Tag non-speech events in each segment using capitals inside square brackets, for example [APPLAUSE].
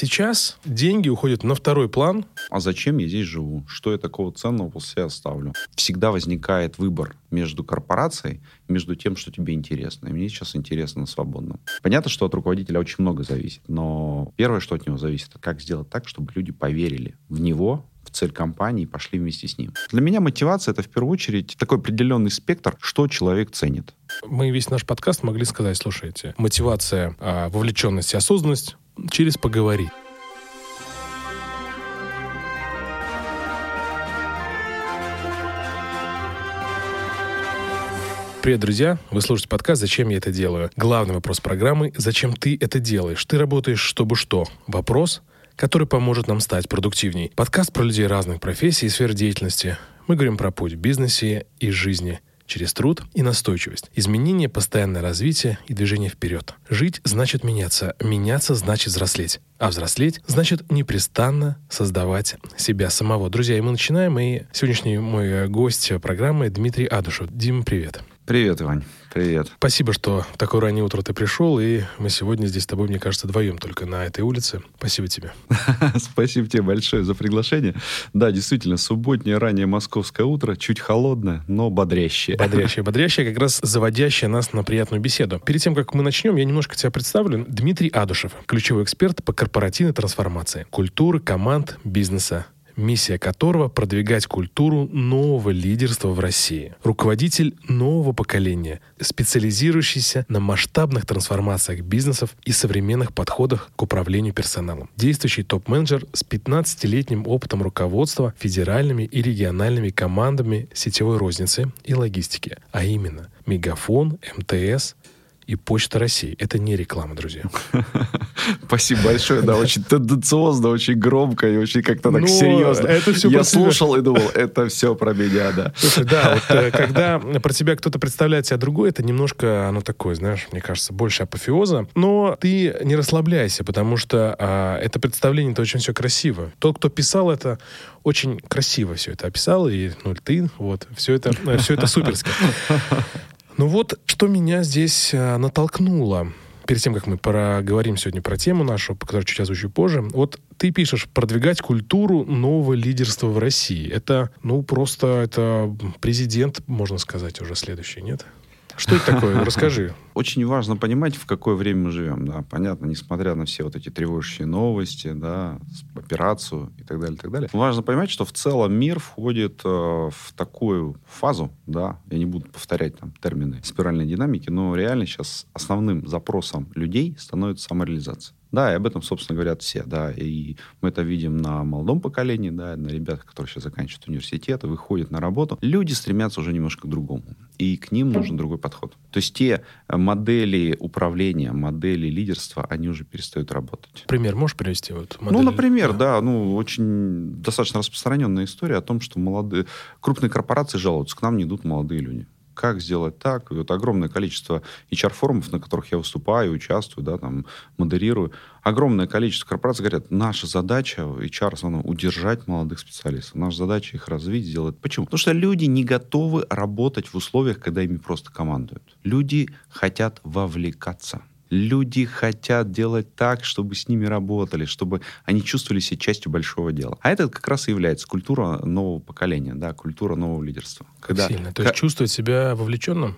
Сейчас деньги уходят на второй план. А зачем я здесь живу? Что я такого ценного после себя оставлю? Всегда возникает выбор между корпорацией между тем, что тебе интересно. И мне сейчас интересно на свободном. Понятно, что от руководителя очень много зависит, но первое, что от него зависит, это как сделать так, чтобы люди поверили в него, в цель компании и пошли вместе с ним. Для меня мотивация — это в первую очередь такой определенный спектр, что человек ценит. Мы весь наш подкаст могли сказать, слушайте, мотивация, а, вовлеченность и осознанность через поговорить. Привет, друзья! Вы слушаете подкаст «Зачем я это делаю?». Главный вопрос программы – зачем ты это делаешь? Ты работаешь, чтобы что? Вопрос, который поможет нам стать продуктивней. Подкаст про людей разных профессий и сфер деятельности. Мы говорим про путь в бизнесе и жизни через труд и настойчивость. Изменение, постоянное развитие и движение вперед. Жить значит меняться. Меняться значит взрослеть. А взрослеть значит непрестанно создавать себя самого. Друзья, и мы начинаем. И сегодняшний мой гость программы Дмитрий Адушев. Дим, привет. Привет, Ивань. Привет. Спасибо, что в такое раннее утро ты пришел, и мы сегодня здесь с тобой, мне кажется, вдвоем только на этой улице. Спасибо тебе. [LAUGHS] Спасибо тебе большое за приглашение. Да, действительно, субботнее раннее московское утро, чуть холодное, но бодрящее. Бодрящее, [LAUGHS] бодрящее, как раз заводящее нас на приятную беседу. Перед тем, как мы начнем, я немножко тебя представлю. Дмитрий Адушев, ключевой эксперт по корпоративной трансформации, культуры, команд, бизнеса миссия которого – продвигать культуру нового лидерства в России. Руководитель нового поколения, специализирующийся на масштабных трансформациях бизнесов и современных подходах к управлению персоналом. Действующий топ-менеджер с 15-летним опытом руководства федеральными и региональными командами сетевой розницы и логистики, а именно Мегафон, МТС, и Почта России. Это не реклама, друзья. [LAUGHS] Спасибо большое. Да, очень тенденциозно, очень громко и очень как-то так ну, серьезно. Это все Я слушал и думал, это все про меня, да. Слушай, да, вот э, [LAUGHS] когда про тебя кто-то представляет себя другой, это немножко, оно такое, знаешь, мне кажется, больше апофеоза. Но ты не расслабляйся, потому что а, это представление, это очень все красиво. Тот, кто писал это, очень красиво все это описал, и ну, ты, вот, все это, все это [LAUGHS] суперски. Ну вот, что меня здесь а, натолкнуло перед тем, как мы проговорим сегодня про тему нашу, которую чуть озвучу позже, вот ты пишешь продвигать культуру нового лидерства в России. Это, ну, просто это президент, можно сказать, уже следующий, нет? Что это такое? [LAUGHS] Расскажи. Очень важно понимать, в какое время мы живем. Да, понятно, несмотря на все вот эти тревожащие новости, да, операцию и так далее, и так далее. Важно понимать, что в целом мир входит э, в такую фазу, да, я не буду повторять там термины спиральной динамики, но реально сейчас основным запросом людей становится самореализация. Да, и об этом, собственно, говорят все, да, и мы это видим на молодом поколении, да, на ребятах, которые сейчас заканчивают университеты, выходят на работу. Люди стремятся уже немножко к другому, и к ним нужен другой подход. То есть те э, модели управления, модели лидерства, они уже перестают работать. Пример можешь привести? Вот, модель? Ну, например, да. да, ну, очень достаточно распространенная история о том, что молодые, крупные корпорации жалуются, к нам не идут молодые люди как сделать так. И вот огромное количество HR-форумов, на которых я выступаю, участвую, да, там, модерирую. Огромное количество корпораций говорят, наша задача, HR, основном, удержать молодых специалистов. Наша задача их развить, сделать. Почему? Потому что люди не готовы работать в условиях, когда ими просто командуют. Люди хотят вовлекаться. Люди хотят делать так, чтобы с ними работали, чтобы они чувствовали себя частью большого дела. А это как раз и является культура нового поколения, да, культура нового лидерства. Когда, Сильно. То есть чувствовать себя вовлеченным?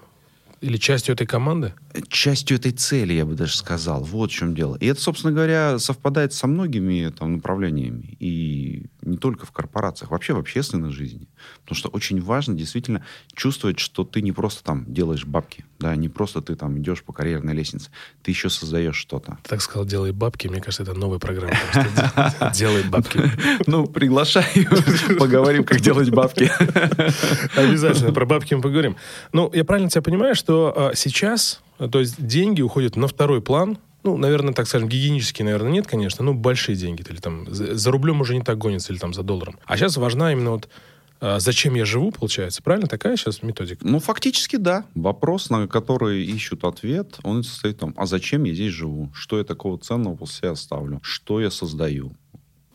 Или частью этой команды? Частью этой цели, я бы даже сказал. Вот в чем дело. И это, собственно говоря, совпадает со многими там, направлениями. И не только в корпорациях, вообще в общественной жизни. Потому что очень важно действительно чувствовать, что ты не просто там делаешь бабки, да, не просто ты там идешь по карьерной лестнице, ты еще создаешь что-то. Ты так сказал, делай бабки, мне кажется, это новая программа. [LAUGHS] Делай бабки. Ну, приглашай, [LAUGHS] поговорим, как делать бабки. Обязательно, про бабки мы поговорим. Ну, я правильно тебя понимаю, что а, сейчас, то есть деньги уходят на второй план, ну, наверное, так скажем, гигиенически, наверное, нет, конечно, но большие деньги. Или там за, за рублем уже не так гонится, или там за долларом. А сейчас важна именно вот зачем я живу, получается. Правильно? Такая сейчас методика? Ну, фактически, да. Вопрос, на который ищут ответ, он состоит в том, а зачем я здесь живу? Что я такого ценного после себя оставлю? Что я создаю?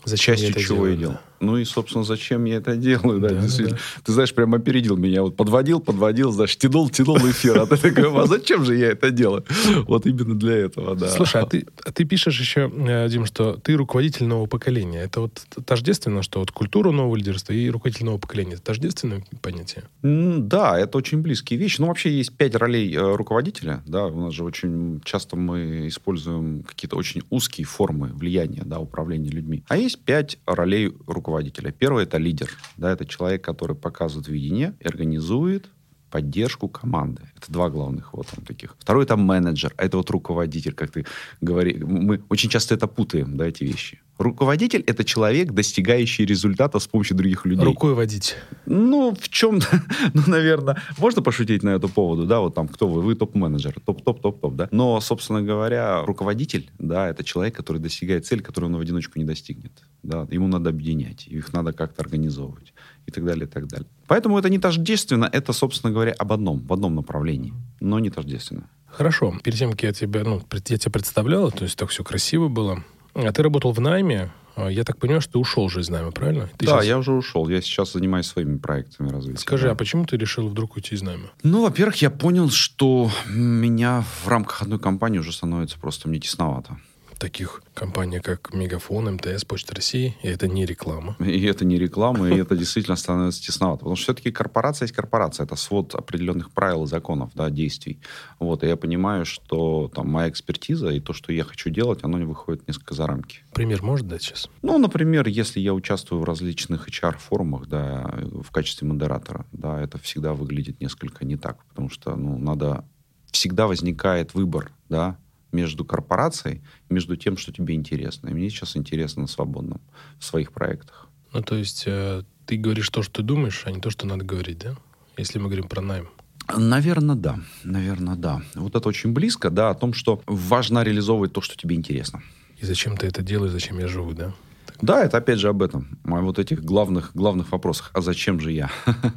Зачем Частью я это чего делаю, я делаю? Ну и, собственно, зачем я это делаю? Да, Да, действительно. да. Ты знаешь, прям опередил меня. Вот подводил, подводил, знаешь, тянул, тянул эфир. А ты такой, а зачем же я это делаю? Вот именно для этого, да. Слушай, а ты, а ты пишешь еще, э, Дим, что ты руководитель нового поколения. Это вот тождественно, что вот культура нового лидерства и руководитель нового поколения. Это тождественное понятие? Да, это очень близкие вещи. Ну, вообще есть пять ролей э, руководителя. Да, у нас же очень часто мы используем какие-то очень узкие формы влияния, да, управления людьми. А есть пять ролей руководителя. Первый это лидер. Да, это человек, который показывает видение, организует поддержку команды. Это два главных вот там таких. Второй это менеджер, а это вот руководитель, как ты говоришь. Мы очень часто это путаем, да, эти вещи. Руководитель это человек, достигающий результата с помощью других людей. Рукой водить. Ну, в чем-то, [LAUGHS] ну, наверное, можно пошутить на эту поводу, да, вот там, кто вы, вы топ-менеджер, топ-топ-топ-топ, да. Но, собственно говоря, руководитель, да, это человек, который достигает цели, которую он в одиночку не достигнет, да. Ему надо объединять, их надо как-то организовывать и так далее, и так далее. Поэтому это не тождественно, это, собственно говоря, об одном, в одном направлении, но не тождественно. Хорошо. Перед тем, как я тебя, ну, я тебя представлял, то есть так все красиво было. А ты работал в найме. А Я так понимаю, что ты ушел же из найма, правильно? Ты да, щас- я уже ушел, я сейчас занимаюсь своими проектами развития. Скажи, да. а почему ты решил вдруг уйти из найма? Ну, во-первых, я понял, что меня в рамках одной компании уже становится просто мне тесновато. Таких компаний, как Мегафон, МТС, Почта России, и это не реклама. И это не реклама, и это действительно становится тесновато. Потому что все-таки корпорация есть корпорация. Это свод определенных правил и законов, да, действий. Вот, и я понимаю, что там моя экспертиза и то, что я хочу делать, оно не выходит несколько за рамки. Пример может дать сейчас? Ну, например, если я участвую в различных HR-форумах, да, в качестве модератора, да, это всегда выглядит несколько не так, потому что, ну, надо... Всегда возникает выбор, да, между корпорацией, между тем, что тебе интересно. И мне сейчас интересно на свободном, в своих проектах. Ну, то есть э, ты говоришь то, что ты думаешь, а не то, что надо говорить, да? Если мы говорим про найм. Наверное, да. Наверное, да. Вот это очень близко, да, о том, что важно реализовывать то, что тебе интересно. И зачем ты это делаешь, зачем я живу, да? Да, это опять же об этом. О вот этих главных, главных вопросах. А зачем же я? [LAUGHS]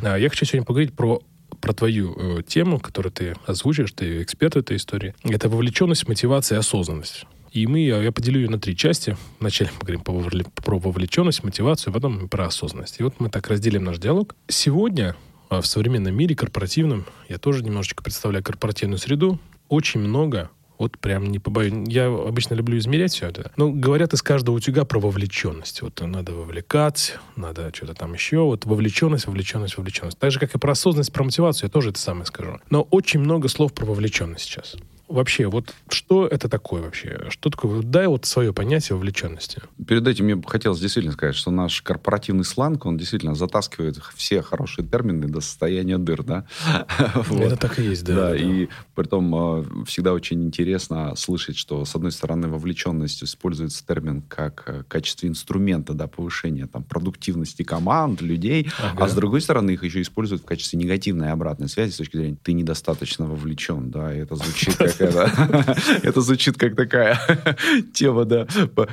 А, Я хочу сегодня поговорить про, про твою э, тему, которую ты озвучишь, ты эксперт в этой истории. Это вовлеченность, мотивация осознанность. И мы, я, поделю ее на три части. Вначале мы говорим про вовлеченность, мотивацию, потом про осознанность. И вот мы так разделим наш диалог. Сегодня а, в современном мире корпоративном, я тоже немножечко представляю корпоративную среду, очень много вот прям не побоюсь. Я обычно люблю измерять все это. Но говорят из каждого утюга про вовлеченность. Вот надо вовлекать, надо что-то там еще. Вот вовлеченность, вовлеченность, вовлеченность. Так же, как и про осознанность, про мотивацию, я тоже это самое скажу. Но очень много слов про вовлеченность сейчас. Вообще, вот что это такое вообще? Что такое? Дай вот свое понятие вовлеченности. Перед этим мне бы хотелось действительно сказать, что наш корпоративный сланг, он действительно затаскивает все хорошие термины до состояния дыр, да? [LAUGHS] Это так и есть, да. Да, и притом э, всегда очень интересно слышать, что, с одной стороны, вовлеченность используется термин как э, качестве инструмента да, повышения там, продуктивности команд, людей, а с другой стороны, их еще используют в качестве негативной обратной связи с точки зрения «ты недостаточно вовлечен», да, и это звучит [LAUGHS] как это, [LAUGHS] это звучит как такая [LAUGHS] тема, да.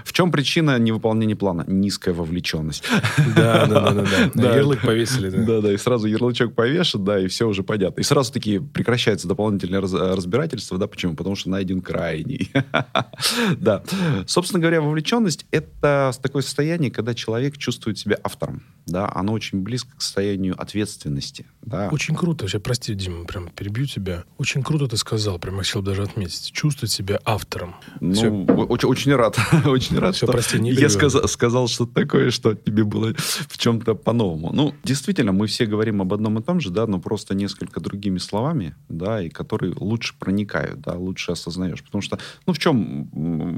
В чем причина невыполнения плана? Низкая вовлеченность. Да, да, да, да, да. [LAUGHS] Да. Ярлык повесили, да. Да, да, и сразу ярлычок повешен, да, и все уже понятно. И сразу такие прекращается дополнительное раз- разбирательство, да, почему? Потому что найден крайний. Да. Собственно говоря, вовлеченность — это такое состояние, когда человек чувствует себя автором, да, оно очень близко к состоянию ответственности, да. Очень круто. Вообще, прости, Дима, прям перебью тебя. Очень круто ты сказал, прям хотел даже отметить. Чувствовать себя автором. Ну, очень, очень рад, [LAUGHS] очень рад, Всё, что прости, не я перебивай. сказал, что-то такое, что тебе было в чем-то по-новому. Ну, действительно, мы все говорим об одном и том же, да, но просто несколько другими словами, да, и которые лучше проникают, да, лучше осознаешь. Потому что, ну, в чем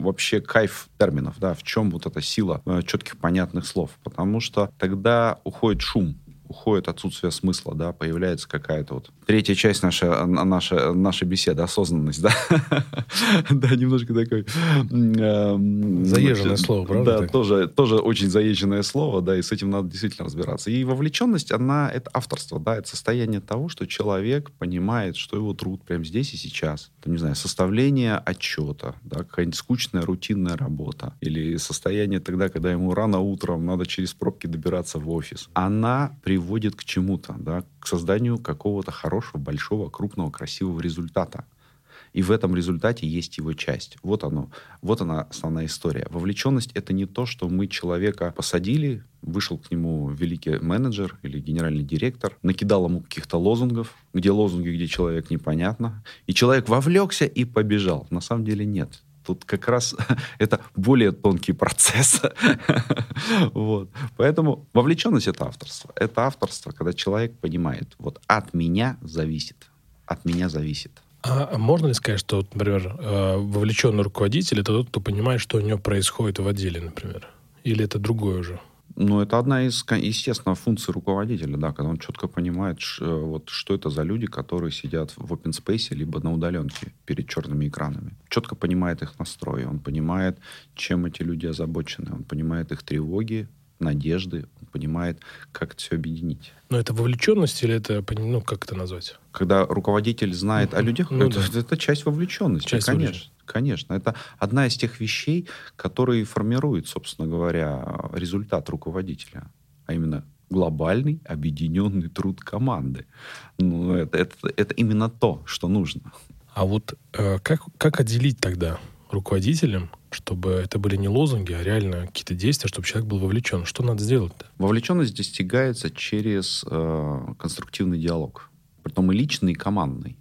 вообще кайф терминов, да, в чем вот эта сила э, четких, понятных слов? Потому что тогда уходит шум, уходит отсутствие смысла, да, появляется какая-то вот третья часть нашей, наша, нашей беседы, осознанность, да. [LAUGHS] Да, немножко такой... эм, Заезженное слово, правда Да, тоже, тоже очень заезженное слово, да, и с этим надо действительно разбираться. И вовлеченность, она, это авторство, да, это состояние того, что человек понимает, что его труд прямо здесь и сейчас. Там, не знаю, составление отчета, да, какая-нибудь скучная рутинная работа. Или состояние тогда, когда ему рано утром надо через пробки добираться в офис. Она приводит к чему-то, да, к созданию какого-то хорошего, большого, крупного, красивого результата. И в этом результате есть его часть. Вот оно, вот она основная история. Вовлеченность это не то, что мы человека посадили, вышел к нему великий менеджер или генеральный директор, накидал ему каких-то лозунгов, где лозунги, где человек непонятно, и человек вовлекся и побежал. На самом деле нет. Тут как раз [LAUGHS] это более тонкий процесс. [LAUGHS] вот. Поэтому вовлеченность — это авторство. Это авторство, когда человек понимает, вот от меня зависит. От меня зависит. А можно ли сказать, что, например, э, вовлеченный руководитель — это тот, кто понимает, что у него происходит в отделе, например? Или это другое уже? Ну, это одна из, естественно, функций руководителя, да, когда он четко понимает, ш, э, вот, что это за люди, которые сидят в open space либо на удаленке перед черными экранами. Четко понимает их настрой, он понимает, чем эти люди озабочены, он понимает их тревоги, надежды, он понимает, как это все объединить. Но это вовлеченность или это, ну, как это назвать? Когда руководитель знает ну, о людях, ну, это, да. это часть вовлеченности, часть конечно. Вовлеченности. Конечно, это одна из тех вещей, которые формируют, собственно говоря, результат руководителя, а именно глобальный объединенный труд команды. Ну, это, это, это именно то, что нужно. А вот э, как, как отделить тогда руководителям чтобы это были не лозунги, а реально какие-то действия, чтобы человек был вовлечен. Что надо сделать-то? Вовлеченность достигается через э, конструктивный диалог. Притом и личный, и командный.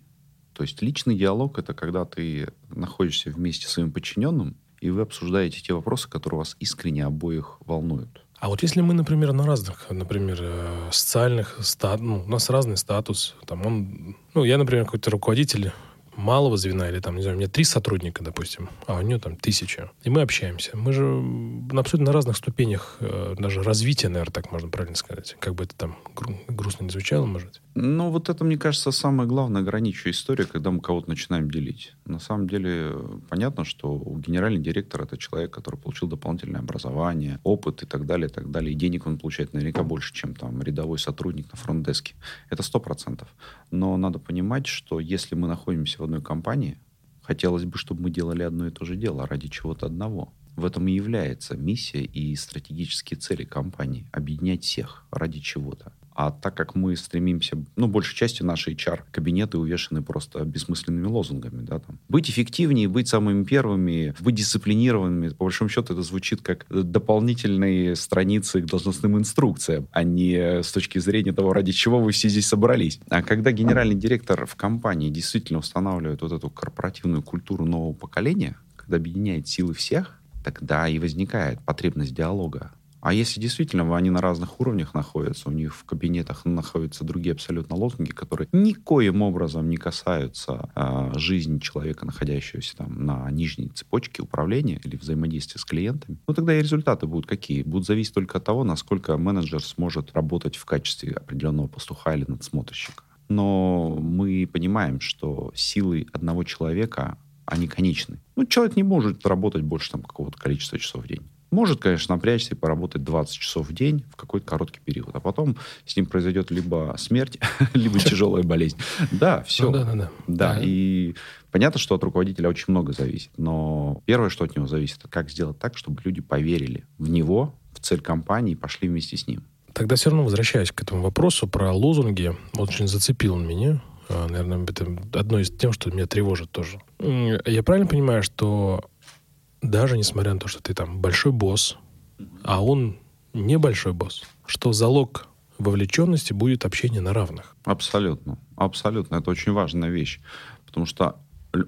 То есть личный диалог — это когда ты находишься вместе с своим подчиненным, и вы обсуждаете те вопросы, которые вас искренне обоих волнуют. А вот если мы, например, на разных, например, э, социальных, стат, ну, у нас разный статус, там он, ну, я, например, какой-то руководитель малого звена, или там, не знаю, у меня три сотрудника, допустим, а у нее там тысяча. И мы общаемся. Мы же на абсолютно разных ступенях э, даже развития, наверное, так можно правильно сказать. Как бы это там гру- грустно не звучало, может. Ну, вот это, мне кажется, самая главная ограничивающая история, когда мы кого-то начинаем делить. На самом деле, понятно, что генеральный директор — это человек, который получил дополнительное образование, опыт и так далее, и так далее. И денег он получает наверняка больше, чем там рядовой сотрудник на фронт-деске. Это сто процентов. Но надо понимать, что если мы находимся в одной компании, хотелось бы, чтобы мы делали одно и то же дело ради чего-то одного. В этом и является миссия и стратегические цели компании — объединять всех ради чего-то. А так как мы стремимся, ну, большей частью наши HR-кабинеты увешаны просто бессмысленными лозунгами, да, там. Быть эффективнее, быть самыми первыми, быть дисциплинированными. По большому счету это звучит как дополнительные страницы к должностным инструкциям, а не с точки зрения того, ради чего вы все здесь собрались. А когда генеральный директор в компании действительно устанавливает вот эту корпоративную культуру нового поколения, когда объединяет силы всех, тогда и возникает потребность диалога. А если действительно они на разных уровнях находятся, у них в кабинетах находятся другие абсолютно лозунги, которые никоим образом не касаются э, жизни человека, находящегося там на нижней цепочке управления или взаимодействия с клиентами, ну тогда и результаты будут какие? Будут зависеть только от того, насколько менеджер сможет работать в качестве определенного пастуха или надсмотрщика. Но мы понимаем, что силы одного человека они конечны. Ну, человек не может работать больше там какого-то количества часов в день. Может, конечно, напрячься и поработать 20 часов в день в какой-то короткий период. А потом с ним произойдет либо смерть, [LAUGHS] либо тяжелая болезнь. Да, все. Да, да, да. Да, и понятно, что от руководителя очень много зависит. Но первое, что от него зависит, это как сделать так, чтобы люди поверили в него, в цель компании и пошли вместе с ним. Тогда все равно возвращаясь к этому вопросу про лозунги, очень зацепил он меня. А, наверное, это одно из тем, что меня тревожит тоже. Я правильно понимаю, что даже несмотря на то, что ты там большой босс, а он небольшой босс, что залог вовлеченности будет общение на равных. Абсолютно. Абсолютно. Это очень важная вещь. Потому что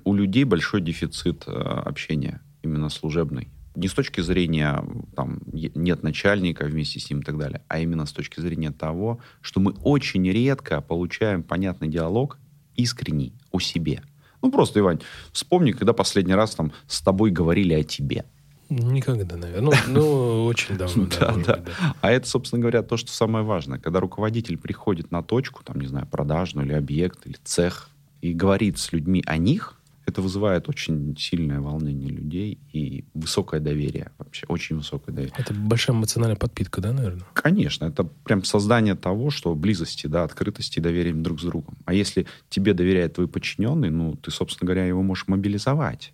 у людей большой дефицит э, общения, именно служебный. Не с точки зрения, там, нет начальника вместе с ним и так далее, а именно с точки зрения того, что мы очень редко получаем понятный диалог искренний о себе. Ну, просто, Ивань, вспомни, когда последний раз там с тобой говорили о тебе. Никогда, наверное. Ну, ну очень давно. [LAUGHS] Да, да. А это, собственно говоря, то, что самое важное. Когда руководитель приходит на точку, там, не знаю, продажную или объект, или цех, и говорит с людьми о них, это вызывает очень сильное волнение людей и высокое доверие вообще, очень высокое доверие. Это большая эмоциональная подпитка, да, наверное? Конечно, это прям создание того, что близости, да, открытости и доверия друг с другом. А если тебе доверяет твой подчиненный, ну, ты, собственно говоря, его можешь мобилизовать.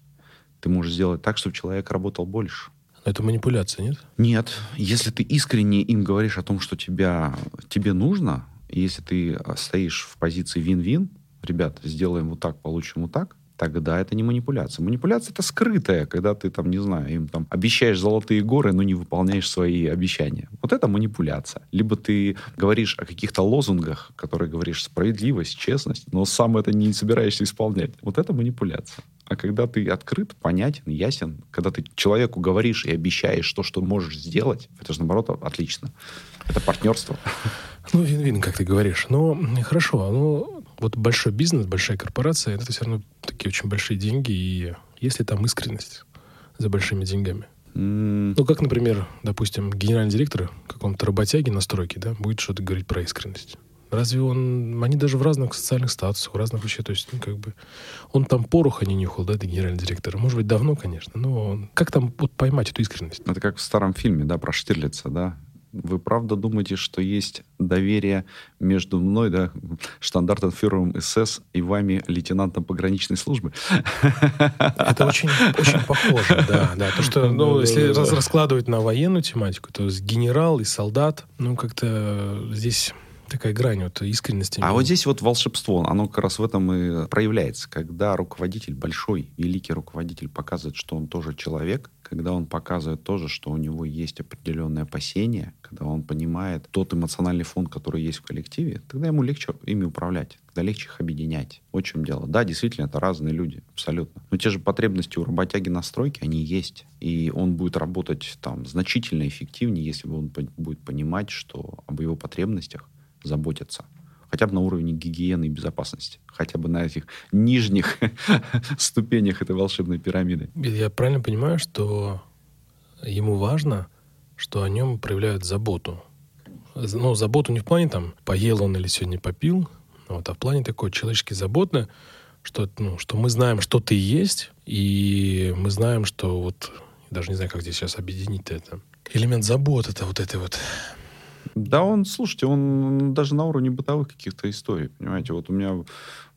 Ты можешь сделать так, чтобы человек работал больше. Но это манипуляция, нет? Нет. Если ты искренне им говоришь о том, что тебя, тебе нужно, если ты стоишь в позиции вин-вин, ребята, сделаем вот так, получим вот так, тогда это не манипуляция. Манипуляция это скрытая, когда ты там, не знаю, им там обещаешь золотые горы, но не выполняешь свои обещания. Вот это манипуляция. Либо ты говоришь о каких-то лозунгах, которые говоришь справедливость, честность, но сам это не собираешься исполнять. Вот это манипуляция. А когда ты открыт, понятен, ясен, когда ты человеку говоришь и обещаешь то, что можешь сделать, это же наоборот отлично. Это партнерство. Ну, вин-вин, как ты говоришь. Но хорошо, ну, вот большой бизнес, большая корпорация, это все равно такие очень большие деньги, и если там искренность за большими деньгами. Mm. Ну, как, например, допустим, генеральный директор каком-то работяги на стройке, да, будет что-то говорить про искренность. Разве он... Они даже в разных социальных статусах, в разных вообще, то есть, ну, как бы... Он там пороха не нюхал, да, это генеральный директор. Может быть, давно, конечно, но он... как там вот поймать эту искренность? Это как в старом фильме, да, про Штирлица, да, вы правда думаете, что есть доверие между мной, да, штандартенфюрером СС и вами, лейтенантом пограничной службы? Это очень, очень похоже, да, да. То, что, ну, если раскладывать на военную тематику, то генерал и солдат, ну, как-то здесь такая грань вот искренности. А вот здесь вот волшебство, оно как раз в этом и проявляется. Когда руководитель, большой, великий руководитель показывает, что он тоже человек, когда он показывает тоже, что у него есть определенные опасения, когда он понимает тот эмоциональный фон, который есть в коллективе, тогда ему легче ими управлять, тогда легче их объединять. Вот в чем дело. Да, действительно, это разные люди, абсолютно. Но те же потребности у работяги на стройке, они есть. И он будет работать там значительно эффективнее, если он будет понимать, что об его потребностях заботятся. Хотя бы на уровне гигиены и безопасности. Хотя бы на этих нижних [LAUGHS] ступенях этой волшебной пирамиды. Я правильно понимаю, что ему важно, что о нем проявляют заботу. Ну, заботу не в плане там, поел он или сегодня попил, вот, а в плане такой человечески заботно, что, ну, что мы знаем, что ты есть, и мы знаем, что вот, даже не знаю, как здесь сейчас объединить это. Элемент заботы, это вот это вот да, он, слушайте, он даже на уровне бытовых каких-то историй, понимаете. Вот у меня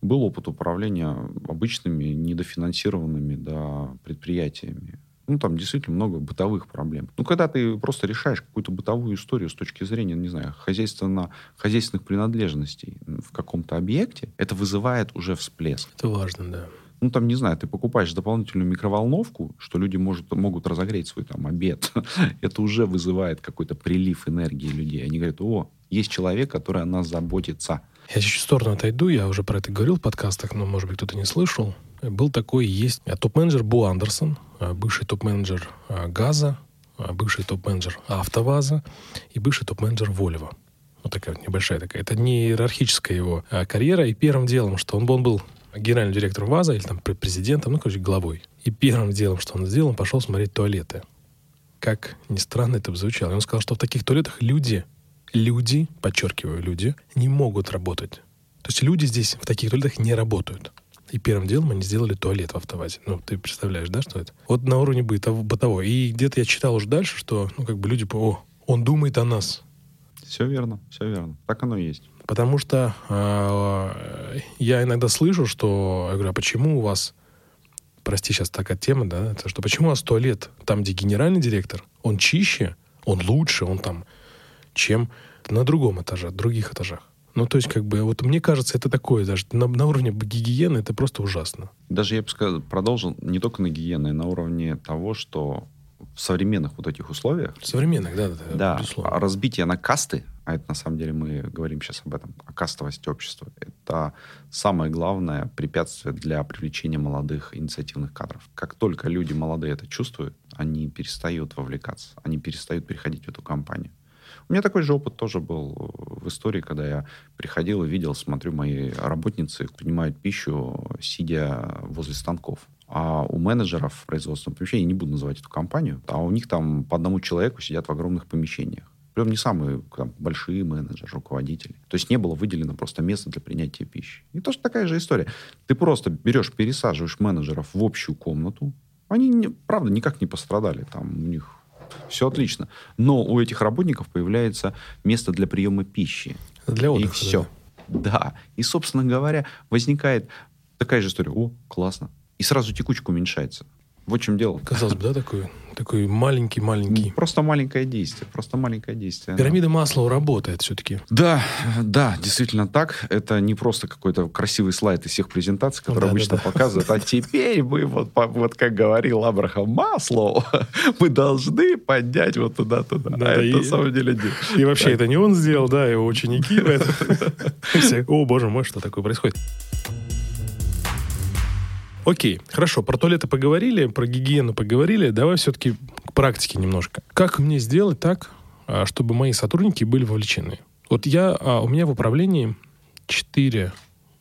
был опыт управления обычными недофинансированными да, предприятиями. Ну, там действительно много бытовых проблем. Ну, когда ты просто решаешь какую-то бытовую историю с точки зрения, не знаю, хозяйственно, хозяйственных принадлежностей в каком-то объекте, это вызывает уже всплеск. Это важно, да ну, там, не знаю, ты покупаешь дополнительную микроволновку, что люди может, могут разогреть свой там обед, [LAUGHS] это уже вызывает какой-то прилив энергии людей. Они говорят, о, есть человек, который о нас заботится. Я чуть в сторону отойду, я уже про это говорил в подкастах, но, может быть, кто-то не слышал. Был такой, есть топ-менеджер Бу Андерсон, а, бывший топ-менеджер а, Газа, бывший топ-менеджер АвтоВАЗа и бывший топ-менеджер Volvo. Вот такая небольшая такая. Это не иерархическая его карьера. И первым делом, что он, он был генеральным директором ВАЗа или там президентом, ну, короче, главой. И первым делом, что он сделал, он пошел смотреть туалеты. Как ни странно это бы звучало. И он сказал, что в таких туалетах люди, люди, подчеркиваю, люди, не могут работать. То есть люди здесь в таких туалетах не работают. И первым делом они сделали туалет в автовазе. Ну, ты представляешь, да, что это? Вот на уровне бытов, бытового. И где-то я читал уже дальше, что, ну, как бы люди, о, он думает о нас. Все верно, все верно. Так оно и есть. Потому что э, я иногда слышу, что... Я говорю, а почему у вас... Прости, сейчас такая тема, да? Это что почему у вас туалет там, где генеральный директор, он чище, он лучше, он там, чем на другом этаже, других этажах. Ну, то есть, как бы, вот мне кажется, это такое, даже на, на уровне гигиены это просто ужасно. Даже я бы сказал, продолжил не только на гигиене, а на уровне того, что в современных вот этих условиях... Современных, да, да, да. Да, разбитие на касты, а это на самом деле мы говорим сейчас об этом, о кастовости общества, это самое главное препятствие для привлечения молодых инициативных кадров. Как только люди молодые это чувствуют, они перестают вовлекаться, они перестают переходить в эту компанию. У меня такой же опыт тоже был в истории, когда я приходил и видел, смотрю, мои работницы принимают пищу, сидя возле станков. А у менеджеров в производственном помещении, я не буду называть эту компанию, а у них там по одному человеку сидят в огромных помещениях. Прям не самые там, большие менеджеры, руководители. То есть не было выделено просто место для принятия пищи. И тоже такая же история. Ты просто берешь, пересаживаешь менеджеров в общую комнату. Они, правда, никак не пострадали. Там у них все отлично. Но у этих работников появляется место для приема пищи. Для отдыха. И все. Да. да. И, собственно говоря, возникает такая же история. О, классно и сразу текучка уменьшается. Вот в чем дело. Казалось бы, да, такой Такой маленький-маленький. Просто маленькое действие. Просто маленькое действие. Пирамида Маслоу работает все-таки. Да, да, действительно так. Это не просто какой-то красивый слайд из всех презентаций, которые Да, обычно да, да. показывают. А теперь мы, вот, вот как говорил Абрахам Маслоу, [LAUGHS] мы должны поднять вот туда-туда. Да, а это и- на самом деле нет. И вообще это не он сделал, да, его ученики. [LAUGHS] [LAUGHS] О, боже мой, что такое происходит? Окей, хорошо, про туалеты поговорили, про гигиену поговорили. Давай все-таки к практике немножко. Как мне сделать так, а, чтобы мои сотрудники были вовлечены? Вот я, а, у меня в управлении четыре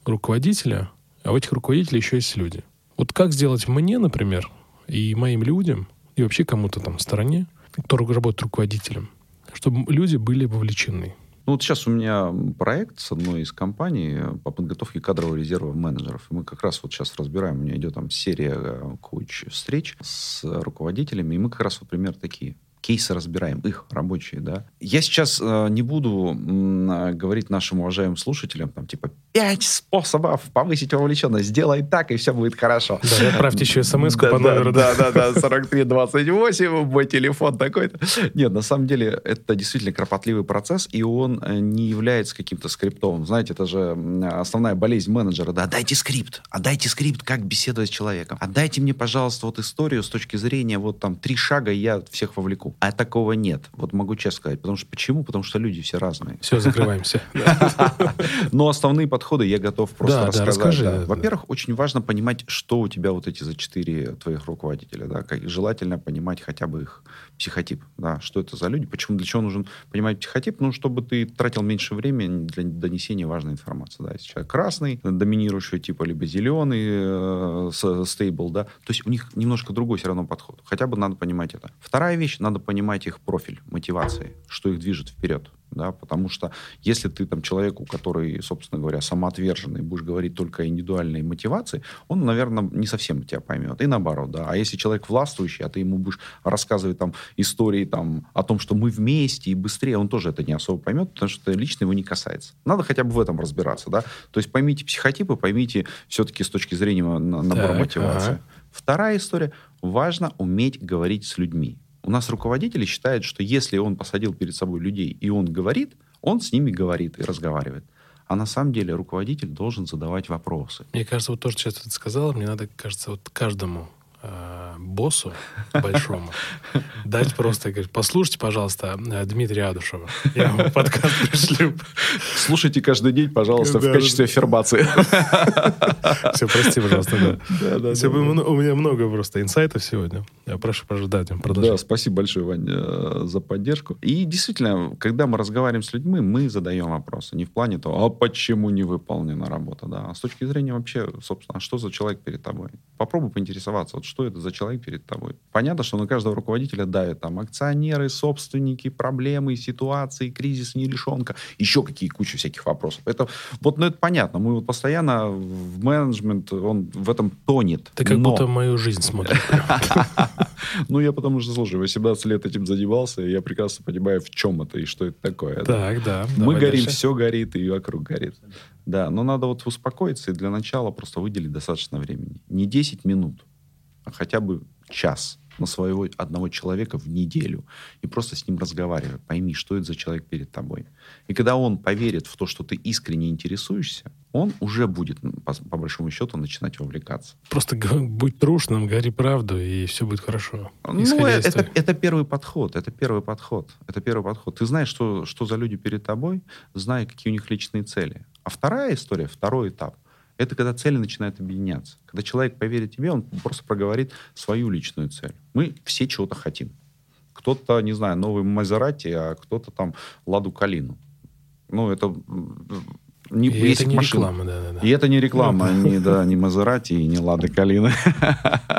руководителя, а у этих руководителей еще есть люди. Вот как сделать мне, например, и моим людям, и вообще кому-то там в стороне, кто работает руководителем, чтобы люди были вовлечены? Ну, вот сейчас у меня проект с одной из компаний по подготовке кадрового резерва менеджеров. И мы как раз вот сейчас разбираем, у меня идет там серия э, коуч-встреч с руководителями, и мы как раз вот пример такие кейсы разбираем, их рабочие, да. Я сейчас э, не буду э, говорить нашим уважаемым слушателям, там, типа, пять способов повысить вовлеченность, сделай так, и все будет хорошо. Да, отправьте еще смс Да, по номеру. Да, да, да, 4328, мой телефон такой-то. Нет, на самом деле это действительно кропотливый процесс, и он э, не является каким-то скриптовым. Знаете, это же основная болезнь менеджера. Да, дайте скрипт, отдайте скрипт, как беседовать с человеком. Отдайте мне, пожалуйста, вот историю с точки зрения вот там три шага, и я всех вовлеку. А такого нет. Вот могу честно сказать. Потому что почему? Потому что люди все разные. Все, закрываемся. [LAUGHS] Но основные подходы я готов просто рассказать. Во-первых, очень важно понимать, что у тебя вот эти за четыре твоих руководителя. Желательно понимать хотя бы их психотип. Да? Что это за люди? Почему, для чего нужен понимать психотип? Ну, чтобы ты тратил меньше времени для донесения важной информации. Да? Если человек красный, доминирующего типа, либо зеленый, э, стейбл, да? То есть у них немножко другой все равно подход. Хотя бы надо понимать это. Вторая вещь, надо понимать их профиль, мотивации, что их движет вперед. Да? Потому что если ты там человеку, который, собственно говоря, самоотверженный, будешь говорить только о индивидуальной мотивации, он, наверное, не совсем тебя поймет. И наоборот, да. А если человек властвующий, а ты ему будешь рассказывать там истории там, о том, что мы вместе и быстрее, он тоже это не особо поймет, потому что это лично его не касается. Надо хотя бы в этом разбираться, да. То есть поймите психотипы, поймите все-таки с точки зрения на- набора Так, мотивации. ага. Вторая история. Важно уметь говорить с людьми. У нас руководители считают, что если он посадил перед собой людей, и он говорит, он с ними говорит и разговаривает. А на самом деле руководитель должен задавать вопросы. Мне кажется, вот тоже сейчас ты сказал, мне надо, кажется, вот каждому э, боссу большому дать просто, говорить, послушайте, пожалуйста, э, Дмитрия Адушева. Я вам [LAUGHS] подкаст пришлю. Слушайте каждый день, пожалуйста, в качестве аффирмации. Все, прости, пожалуйста, да. У меня много просто инсайтов сегодня. Я прошу, да, Дим, Да, спасибо большое, Вань, э, за поддержку. И действительно, когда мы разговариваем с людьми, мы задаем вопросы. Не в плане того, а почему не выполнена работа, да, а с точки зрения вообще, собственно, а что за человек перед тобой. Попробуй поинтересоваться, вот что это за человек перед тобой. Понятно, что на каждого руководителя давят там акционеры, собственники, проблемы, ситуации, кризис, нерешенка, еще какие куча всяких вопросов. Это вот, ну, это понятно. Мы вот постоянно в менеджмент, он в этом тонет. Ты как Но- будто мою жизнь смотришь. [LAUGHS] ну, я потому что, слушай, 18 лет этим занимался, и я прекрасно понимаю, в чем это и что это такое. Так, да. Мы горим, все горит, и вокруг горит. Да, но надо вот успокоиться и для начала просто выделить достаточно времени. Не 10 минут, хотя бы час на своего одного человека в неделю. И просто с ним разговаривай. Пойми, что это за человек перед тобой. И когда он поверит в то, что ты искренне интересуешься, он уже будет, по, по большому счету, начинать вовлекаться. Просто будь трушным, говори правду, и все будет хорошо. Ну, это, того- это первый подход. Это первый подход. Это первый подход. Ты знаешь, что, что за люди перед тобой, знай, какие у них личные цели. А вторая история, второй этап, это когда цели начинают объединяться. Когда человек поверит тебе, он просто проговорит свою личную цель. Мы все чего-то хотим. Кто-то, не знаю, новый Мазерати, а кто-то там Ладу Калину. Ну, это не, И это не реклама, да, да, да. И это не реклама, ни, да, ни [LAUGHS] Мазерати, и не Лада Калина. [LAUGHS]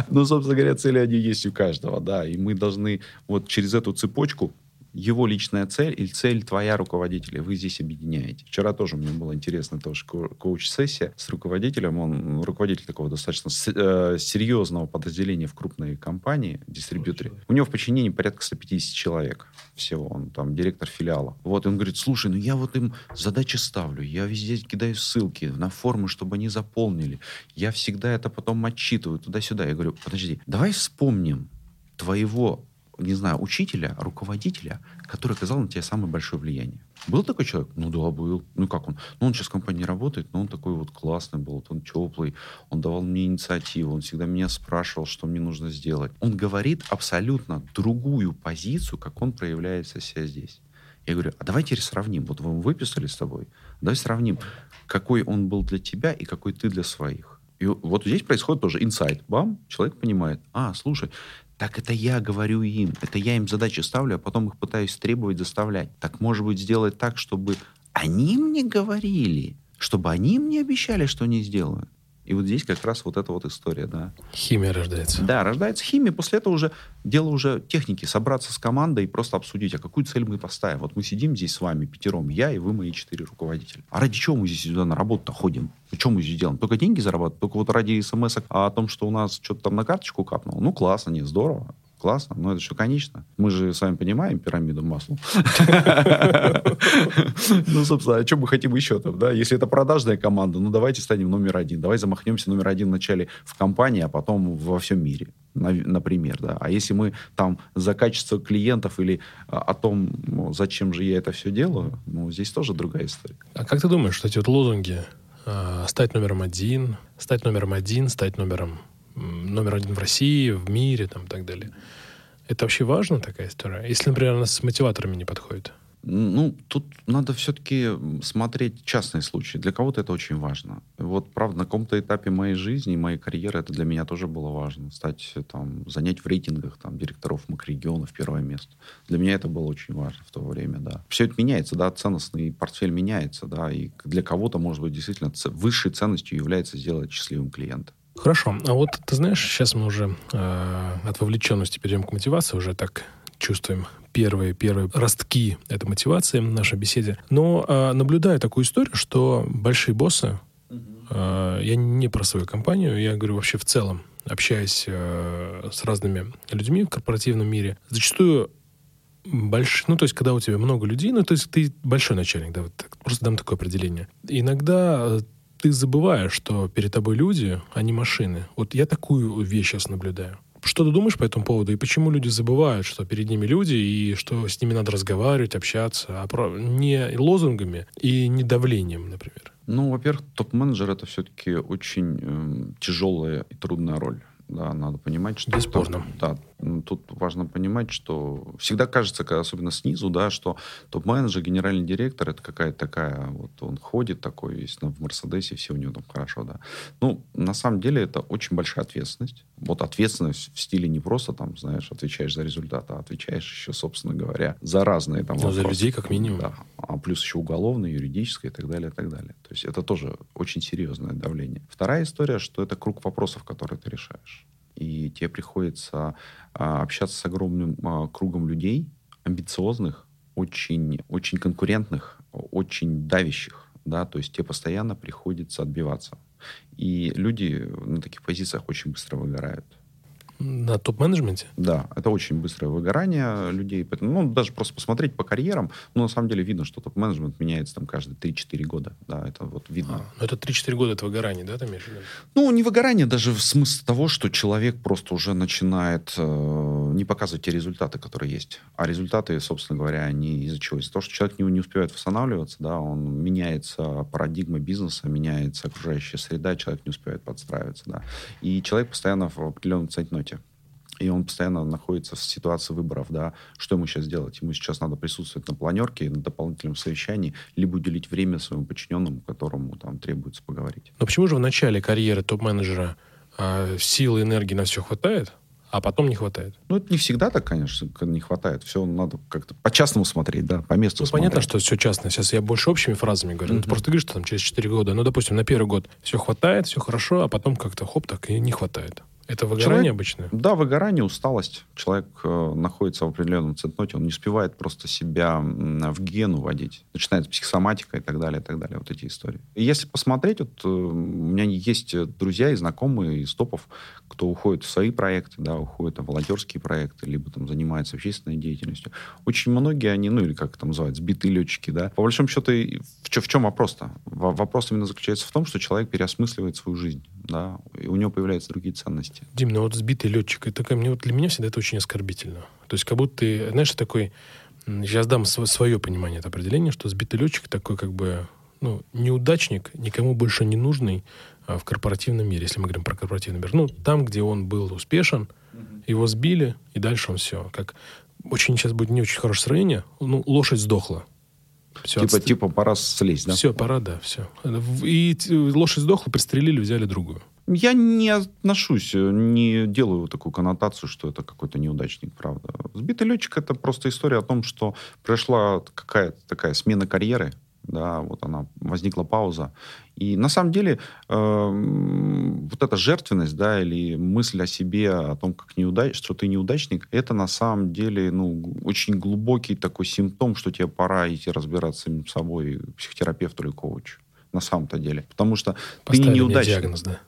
Ну, собственно говоря, цели они есть у каждого, да. И мы должны вот через эту цепочку его личная цель или цель твоя руководителя, вы здесь объединяете. Вчера тоже у меня была интересная тоже ко- коуч-сессия с руководителем. Он руководитель такого достаточно с- э, серьезного подразделения в крупной компании, дистрибьюторе. У него в подчинении порядка 150 человек всего. Он там директор филиала. Вот, он говорит, слушай, ну я вот им задачи ставлю, я везде кидаю ссылки на формы, чтобы они заполнили. Я всегда это потом отчитываю туда-сюда. Я говорю, подожди, давай вспомним твоего не знаю, учителя, руководителя, который оказал на тебя самое большое влияние? Был такой человек? Ну да, был. Ну как он? Ну он сейчас в компании работает, но он такой вот классный был, он теплый, он давал мне инициативу, он всегда меня спрашивал, что мне нужно сделать. Он говорит абсолютно другую позицию, как он проявляется себя здесь. Я говорю, а давайте сравним. Вот вы выписали с тобой. Давай сравним, какой он был для тебя и какой ты для своих. И вот здесь происходит тоже инсайт. Бам, человек понимает, а, слушай, так это я говорю им, это я им задачи ставлю, а потом их пытаюсь требовать, заставлять. Так может быть сделать так, чтобы они мне говорили, чтобы они мне обещали, что они сделают. И вот здесь как раз вот эта вот история, да. Химия рождается. Да, рождается химия. После этого уже дело уже техники. Собраться с командой и просто обсудить, а какую цель мы поставим. Вот мы сидим здесь с вами пятером, я и вы, мои четыре руководителя. А ради чего мы здесь сюда на работу-то ходим? Что мы здесь делаем? Только деньги зарабатывать? Только вот ради смс о том, что у нас что-то там на карточку капнуло? Ну, классно, не здорово. Классно, но это все конечно. Мы же с вами понимаем пирамиду масла. [LAUGHS] Ну, собственно, а что мы хотим еще там, да? Если это продажная команда, ну, давайте станем номер один. Давай замахнемся номер один вначале в компании, а потом во всем мире, например, да. А если мы там за качество клиентов или а, о том, ну, зачем же я это все делаю, ну, здесь тоже другая история. А как ты думаешь, что эти вот лозунги а, стать номером один, стать номером один, стать номером номер один в России, в мире там, и так далее. Это вообще важно, такая история? Если, например, она с мотиваторами не подходит? Ну, тут надо все-таки смотреть частные случаи. Для кого-то это очень важно. Вот, правда, на каком-то этапе моей жизни, моей карьеры, это для меня тоже было важно. Стать, там, занять в рейтингах там, директоров макрорегионов первое место. Для меня это было очень важно в то время, да. Все это меняется, да, ценностный портфель меняется, да, и для кого-то, может быть, действительно высшей ценностью является сделать счастливым клиента. Хорошо. А вот ты знаешь, сейчас мы уже э, от вовлеченности перейдем к мотивации, уже так чувствуем первые, первые ростки этой мотивации в нашей беседе. Но э, наблюдаю такую историю, что большие боссы, э, я не про свою компанию, я говорю вообще в целом, общаясь э, с разными людьми в корпоративном мире, зачастую больш... ну, то есть, когда у тебя много людей, ну, то есть, ты большой начальник, да, вот просто дам такое определение. Иногда ты забываешь, что перед тобой люди, а не машины. Вот я такую вещь сейчас наблюдаю. Что ты думаешь по этому поводу? И почему люди забывают, что перед ними люди, и что с ними надо разговаривать, общаться, а про... не лозунгами и не давлением, например? Ну, во-первых, топ-менеджер это все-таки очень э, тяжелая и трудная роль. Да, надо понимать, что... Бесспорно. Да, ну, тут важно понимать, что всегда кажется, особенно снизу, да, что топ-менеджер, генеральный директор, это какая-то такая, вот он ходит такой, весь в Мерседесе, все у него там хорошо, да. Ну, на самом деле это очень большая ответственность. Вот ответственность в стиле не просто там, знаешь, отвечаешь за результат, а отвечаешь еще, собственно говоря, за разные там ну, За людей как минимум. Да. А плюс еще уголовное, юридическое и так далее, и так далее. То есть это тоже очень серьезное давление. Вторая история, что это круг вопросов, которые ты решаешь и тебе приходится а, общаться с огромным а, кругом людей, амбициозных, очень, очень конкурентных, очень давящих, да, то есть тебе постоянно приходится отбиваться. И люди на таких позициях очень быстро выгорают. На топ-менеджменте? Да, это очень быстрое выгорание людей. Ну, даже просто посмотреть по карьерам, ну, на самом деле видно, что топ-менеджмент меняется там каждые 3-4 года. Да, это вот видно. А, ну, это 3-4 года это выгорание, да, имеешь в виду? Ну, не выгорание, даже в смысле того, что человек просто уже начинает э, не показывать те результаты, которые есть. А результаты, собственно говоря, они из-за чего? Из-за того, что человек не, не успевает восстанавливаться, да, он меняется парадигма бизнеса, меняется окружающая среда, человек не успевает подстраиваться, да. И человек постоянно в определенном цейтноте и он постоянно находится в ситуации выборов, да, что ему сейчас делать? Ему сейчас надо присутствовать на планерке, на дополнительном совещании, либо уделить время своему подчиненному, которому там требуется поговорить. Но почему же в начале карьеры топ-менеджера э, силы, энергии на все хватает, а потом не хватает. Ну, это не всегда так, конечно, не хватает. Все надо как-то по-частному смотреть, да, по месту ну, смотреть. понятно, что все частно. Сейчас я больше общими фразами говорю. Mm-hmm. Ну, ты просто говоришь, что там через 4 года, ну, допустим, на первый год все хватает, все хорошо, а потом как-то хоп, так и не хватает. Это выгорание Человек, обычно? Да, выгорание, усталость. Человек э, находится в определенном центноте, он не успевает просто себя в гену водить. Начинается психосоматика и так далее, и так далее. Вот эти истории. И если посмотреть, вот э, у меня есть друзья и знакомые из топов, кто уходит в свои проекты, да, уходит в волонтерские проекты, либо там занимается общественной деятельностью. Очень многие они, ну или как это называют, сбитые летчики, да. По большому счету, в, в чем вопрос-то? Вопрос именно заключается в том, что человек переосмысливает свою жизнь. Да, и у него появляются другие ценности. Дим, ну вот сбитый летчик, это мне, вот для меня всегда это очень оскорбительно. То есть как будто ты, знаешь, такой, сейчас дам свое понимание, это определение, что сбитый летчик такой как бы ну, неудачник, никому больше не нужный а, в корпоративном мире, если мы говорим про корпоративный мир. Ну, там, где он был успешен, mm-hmm. его сбили, и дальше он все. Как очень сейчас будет не очень хорошее сравнение. Ну, лошадь сдохла. Все, типа, отст... типа пора слезть, да? Все, пора, да, все. И лошадь сдохла, пристрелили, взяли другую. Я не отношусь, не делаю такую коннотацию, что это какой-то неудачник, правда. Сбитый летчик — это просто история о том, что пришла какая-то такая смена карьеры, да, вот она, возникла пауза. И на самом деле э, вот эта жертвенность, да, или мысль о себе, о том, как неудач, что ты неудачник, это на самом деле, ну, очень глубокий такой симптом, что тебе пора идти разбираться с собой, психотерапевту или коучу на самом-то деле. Потому что Поставили ты неудачник. диагноз, да?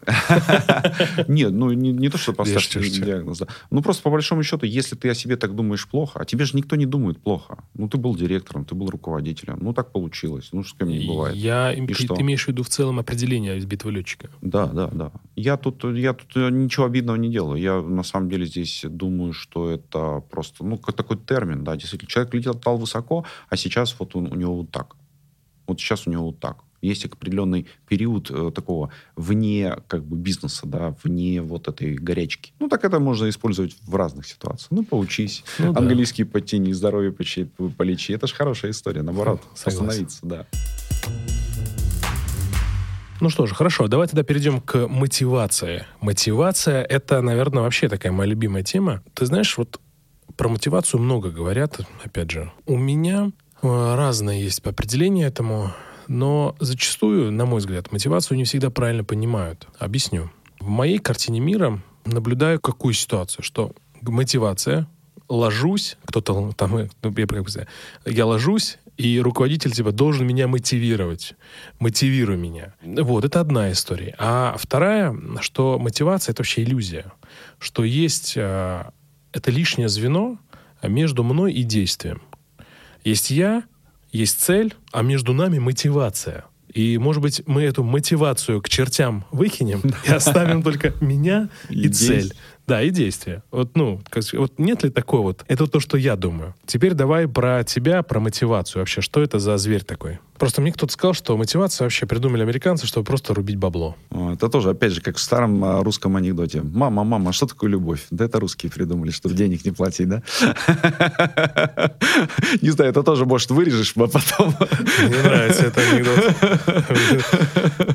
[LAUGHS] Нет, ну не, то, что поставить диагноз. Ну просто по большому счету, если ты о себе так думаешь плохо, а тебе же никто не думает плохо. Ну ты был директором, ты был руководителем, ну так получилось, ну что с кем не бывает. Я, ты, имеешь в виду в целом определение избитого летчика? Да, да, да. Я тут, я тут э, ничего обидного не делаю. Я на самом деле здесь думаю, что это просто, ну, такой термин, да, действительно. Человек летел высоко, а сейчас вот он, у него вот так. Вот сейчас у него вот так есть определенный период э, такого вне как бы бизнеса, да, вне вот этой горячки. Ну, так это можно использовать в разных ситуациях. Ну, поучись, ну, да. английский подтяни, здоровье полечи. Это же хорошая история, наоборот, Согласен. остановиться, да. Ну что же, хорошо, давай тогда перейдем к мотивации. Мотивация — это, наверное, вообще такая моя любимая тема. Ты знаешь, вот про мотивацию много говорят, опять же. У меня э, разные есть определения этому. Но зачастую, на мой взгляд, мотивацию не всегда правильно понимают. Объясню. В моей картине мира наблюдаю какую ситуацию, что мотивация, ложусь, кто-то там, ну, я, как я ложусь, и руководитель типа должен меня мотивировать. Мотивируй меня. Вот, это одна история. А вторая, что мотивация — это вообще иллюзия. Что есть... Э, это лишнее звено между мной и действием. Есть я, есть цель, а между нами мотивация. И, может быть, мы эту мотивацию к чертям выкинем и оставим только меня и цель. Да, и действие. Вот, ну, вот нет ли такого вот? Это то, что я думаю. Теперь давай про тебя, про мотивацию вообще. Что это за зверь такой? Просто мне кто-то сказал, что мотивация вообще придумали американцы, чтобы просто рубить бабло. Это тоже, опять же, как в старом а, русском анекдоте. Мама, мама, что такое любовь? Да это русские придумали, чтобы денег не платить, да? [LAUGHS] Не знаю, это тоже, может, вырежешь, а потом... Мне нравится этот анекдот.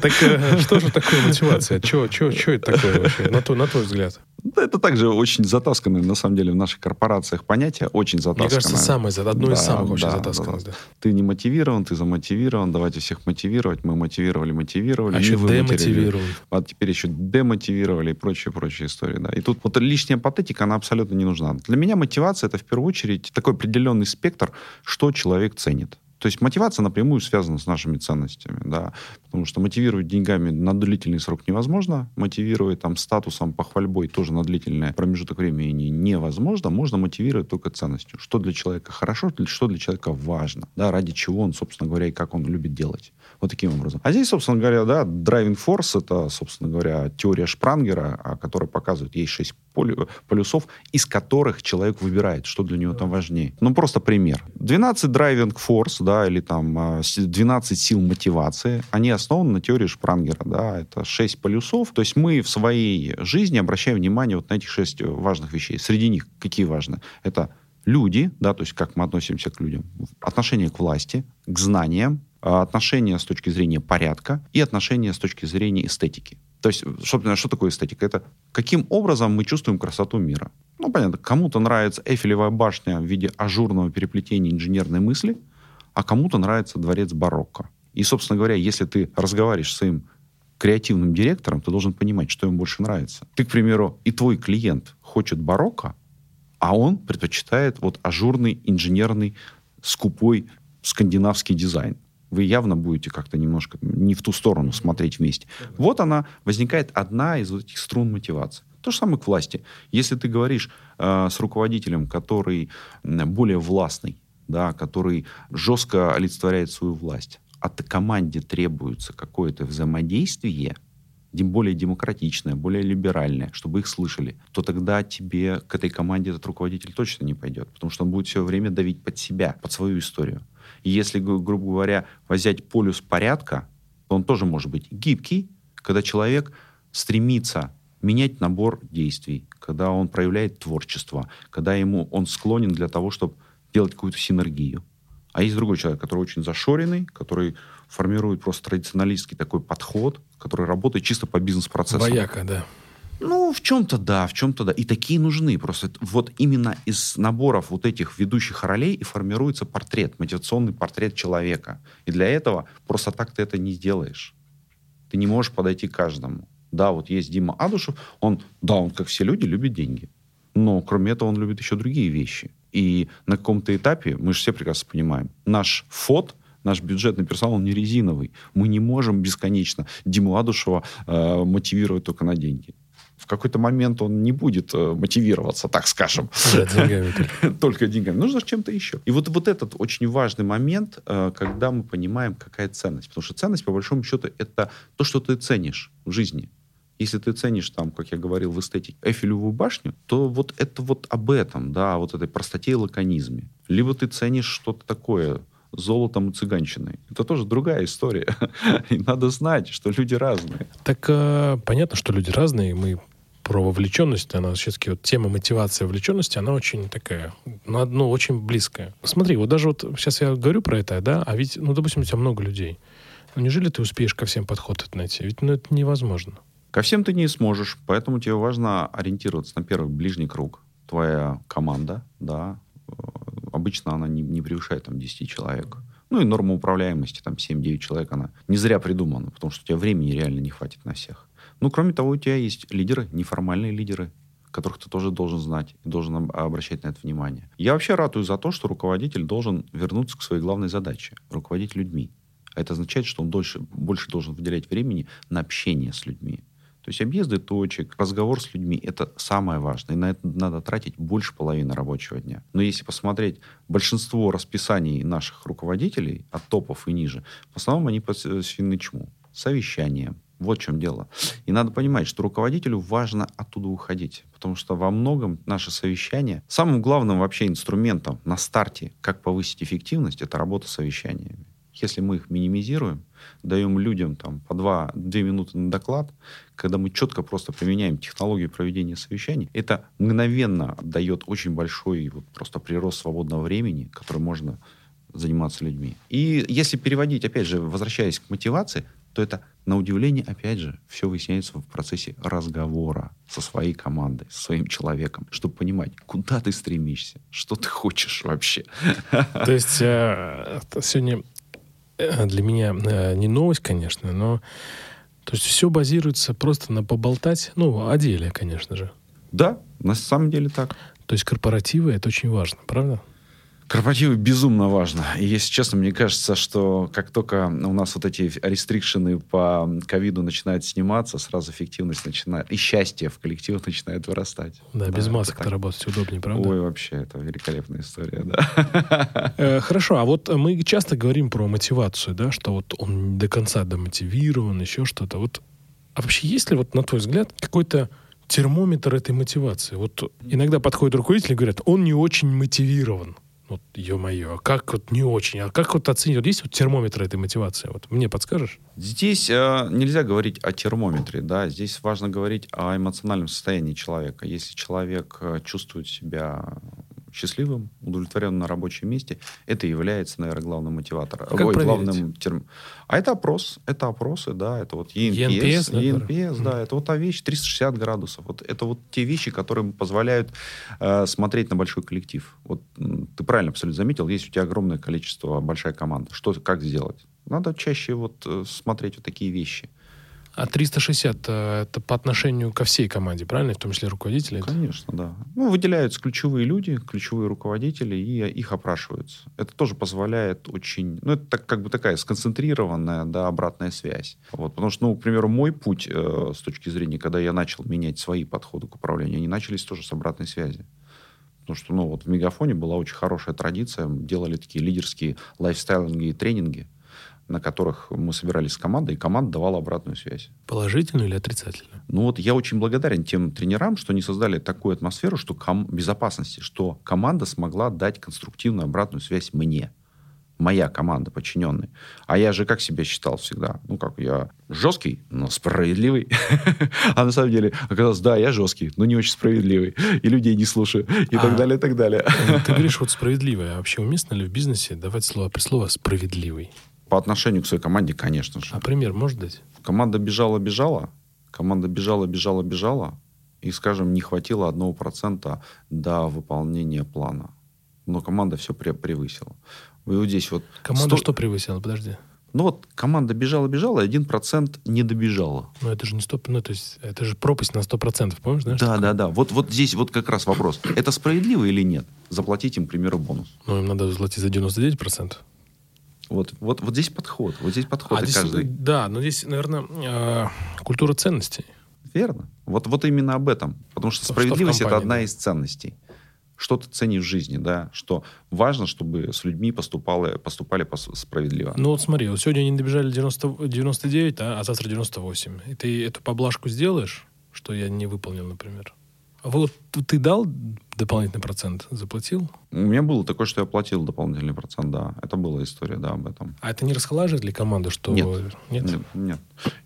Так э, что же такое мотивация? Что это такое вообще, на твой взгляд? Да, это также очень затасканное, на самом деле, в наших корпорациях понятие, очень затасканное. Мне кажется, самое, одно из самых да, затасканных. Ты не мотивирован, ты замотивирован, давайте всех мотивировать. Мы мотивировали, мотивировали. А еще демотивировали. А теперь еще демотивировали и прочие, прочие истории. Да. И тут вот лишняя патетика, она абсолютно не нужна. Для меня мотивация — это в первую очередь такой определенный спектр, что человек ценит. То есть мотивация напрямую связана с нашими ценностями, да, потому что мотивировать деньгами на длительный срок невозможно, мотивировать там статусом, похвальбой тоже на длительный промежуток времени невозможно, можно мотивировать только ценностью. Что для человека хорошо, что для человека важно, да, ради чего он, собственно говоря, и как он любит делать. Вот таким образом. А здесь, собственно говоря, да, driving force — это, собственно говоря, теория Шпрангера, которая показывает, есть шесть полюсов, из которых человек выбирает, что для него там важнее. Ну, просто пример. 12 driving force, да, или там 12 а, сил мотивации, они основаны на теории Шпрангера, да, это 6 полюсов. То есть мы в своей жизни обращаем внимание вот на этих 6 важных вещей. Среди них какие важны? Это люди, да, то есть как мы относимся к людям, отношение к власти, к знаниям, а, отношения с точки зрения порядка и отношения с точки зрения эстетики. То есть, собственно, что такое эстетика? Это каким образом мы чувствуем красоту мира. Ну, понятно, кому-то нравится Эйфелевая башня в виде ажурного переплетения инженерной мысли, а кому-то нравится дворец барокко. И, собственно говоря, если ты разговариваешь с своим креативным директором, ты должен понимать, что ему больше нравится. Ты, к примеру, и твой клиент хочет барокко, а он предпочитает вот ажурный, инженерный, скупой скандинавский дизайн вы явно будете как-то немножко не в ту сторону смотреть вместе. Вот она, возникает одна из вот этих струн мотивации. То же самое к власти. Если ты говоришь э, с руководителем, который более властный, да, который жестко олицетворяет свою власть, от команде требуется какое-то взаимодействие, более демократичная, более либеральная, чтобы их слышали, то тогда тебе к этой команде этот руководитель точно не пойдет, потому что он будет все время давить под себя, под свою историю. И если, грубо говоря, взять полюс порядка, то он тоже может быть гибкий, когда человек стремится менять набор действий, когда он проявляет творчество, когда ему он склонен для того, чтобы делать какую-то синергию. А есть другой человек, который очень зашоренный, который формирует просто традиционалистский такой подход, который работает чисто по бизнес-процессу. Вояка, да. Ну, в чем-то да, в чем-то да. И такие нужны. Просто вот именно из наборов вот этих ведущих ролей и формируется портрет, мотивационный портрет человека. И для этого просто так ты это не сделаешь. Ты не можешь подойти к каждому. Да, вот есть Дима Адушев, он, да, он, как все люди, любит деньги. Но кроме этого он любит еще другие вещи. И на каком-то этапе, мы же все прекрасно понимаем, наш фот, наш бюджетный персонал, он не резиновый. Мы не можем бесконечно Диму Адушева э, мотивировать только на деньги. В какой-то момент он не будет э, мотивироваться, так скажем. Да, деньгами только. [LAUGHS] только деньгами. Нужно чем-то еще. И вот, вот этот очень важный момент, э, когда мы понимаем, какая ценность. Потому что ценность, по большому счету, это то, что ты ценишь в жизни. Если ты ценишь там, как я говорил, в эстетике Эйфелевую башню, то вот это вот об этом, да, вот этой простоте и лаконизме. Либо ты ценишь что-то такое, золотом и цыганщиной. Это тоже другая история. [LAUGHS] И надо знать, что люди разные. Так э, понятно, что люди разные. Мы про вовлеченность, она все-таки вот тема мотивации вовлеченности, она очень такая, ну, ну, очень близкая. Смотри, вот даже вот сейчас я говорю про это, да, а ведь, ну, допустим, у тебя много людей. Ну, неужели ты успеешь ко всем подход найти? Ведь ну, это невозможно. Ко всем ты не сможешь, поэтому тебе важно ориентироваться на первый ближний круг. Твоя команда, да, э, обычно она не, не превышает там 10 человек. Ну и норма управляемости, там 7-9 человек, она не зря придумана, потому что у тебя времени реально не хватит на всех. Ну, кроме того, у тебя есть лидеры, неформальные лидеры, которых ты тоже должен знать и должен обращать на это внимание. Я вообще ратую за то, что руководитель должен вернуться к своей главной задаче — руководить людьми. А это означает, что он дольше, больше должен выделять времени на общение с людьми. То есть объезды точек, разговор с людьми – это самое важное. И на это надо тратить больше половины рабочего дня. Но если посмотреть большинство расписаний наших руководителей, от топов и ниже, в основном они посвящены чему? Совещаниям. Вот в чем дело. И надо понимать, что руководителю важно оттуда уходить. Потому что во многом наше совещание, самым главным вообще инструментом на старте, как повысить эффективность, это работа с совещаниями. Если мы их минимизируем, даем людям там, по 2, 2 минуты на доклад, когда мы четко просто применяем технологию проведения совещаний, это мгновенно дает очень большой вот, просто прирост свободного времени, который можно заниматься людьми. И если переводить, опять же, возвращаясь к мотивации, то это, на удивление, опять же, все выясняется в процессе разговора со своей командой, со своим человеком, чтобы понимать, куда ты стремишься, что ты хочешь вообще. То есть э, сегодня для меня э, не новость, конечно, но то есть все базируется просто на поболтать, ну, о деле, конечно же. Да, на самом деле так. То есть корпоративы это очень важно, правда? Корпоративы безумно важно. И, если честно, мне кажется, что как только у нас вот эти рестрикшены по ковиду начинают сниматься, сразу эффективность начинает, и счастье в коллективах начинает вырастать. Да, да без масок-то работать удобнее, правда? Ой, вообще, это великолепная история, да. Э, хорошо, а вот мы часто говорим про мотивацию, да, что вот он до конца домотивирован, еще что-то. Вот, а вообще есть ли, вот на твой взгляд, какой-то термометр этой мотивации? Вот иногда подходят руководители и говорят, он не очень мотивирован. Вот, ё-моё, а как вот не очень, а как вот оценить? Вот есть вот термометр этой мотивации? Вот мне подскажешь? Здесь э, нельзя говорить о термометре, да, здесь важно говорить о эмоциональном состоянии человека. Если человек э, чувствует себя счастливым, удовлетворенным на рабочем месте, это является, наверное, главным мотиватором. Как Ой, главным терм... А это опрос, это опросы, да, это вот ENPS, ENPS да, это вот та вещь, 360 градусов. Вот это вот те вещи, которые позволяют э, смотреть на большой коллектив. Вот ты правильно абсолютно заметил, есть у тебя огромное количество, большая команда. Что, как сделать? Надо чаще вот э, смотреть вот такие вещи. А 360 э, это по отношению ко всей команде, правильно? В том числе руководители? Конечно, да. Ну, выделяются ключевые люди, ключевые руководители, и их опрашиваются. Это тоже позволяет очень... Ну, это так, как бы такая сконцентрированная, да, обратная связь. Вот, потому что, ну, к примеру, мой путь э, с точки зрения, когда я начал менять свои подходы к управлению, они начались тоже с обратной связи. Потому что, ну, вот в Мегафоне была очень хорошая традиция. Делали такие лидерские лайфстайлинги и тренинги на которых мы собирались с командой, и команда давала обратную связь. Положительную или отрицательную? Ну вот я очень благодарен тем тренерам, что они создали такую атмосферу что ком- безопасности, что команда смогла дать конструктивную обратную связь мне моя команда подчиненные. А я же как себя считал всегда? Ну, как я жесткий, но справедливый. [LAUGHS] А на самом деле оказалось, да, я жесткий, но не очень справедливый. И людей не слушаю. И так а, далее, и так далее. Ты говоришь вот справедливый. А вообще уместно ли в бизнесе давать слово при слово справедливый? По отношению к своей команде, конечно же. А пример может дать? Команда бежала-бежала. Команда бежала-бежала-бежала. И, скажем, не хватило одного процента до выполнения плана. Но команда все превысила. И вот здесь вот... Команда 100... что превысила? Подожди. Ну вот команда бежала-бежала, и один процент не добежала. Ну это же не стоп, ну то есть это же пропасть на сто процентов, помнишь? Знаешь, да, да, да. Вот, вот здесь вот как раз вопрос. Это справедливо или нет? Заплатить им, к примеру, бонус. Ну им надо заплатить за 99 процентов. Вот, вот, вот здесь подход. Вот здесь подход. А здесь, каждый... Да, но здесь, наверное, э, культура ценностей. Верно. Вот, вот именно об этом. Потому что справедливость что это одна да. из ценностей что ты ценишь в жизни, да, что важно, чтобы с людьми поступали, поступали справедливо. Ну вот смотри, вот сегодня они добежали 90, 99, а, а завтра 98. И ты эту поблажку сделаешь, что я не выполнил, например? А вот ты дал дополнительный процент, заплатил? У меня было такое, что я платил дополнительный процент, да. Это была история, да, об этом. А это не расхолаживает ли команду, что... Нет. Нет? Нет. нет.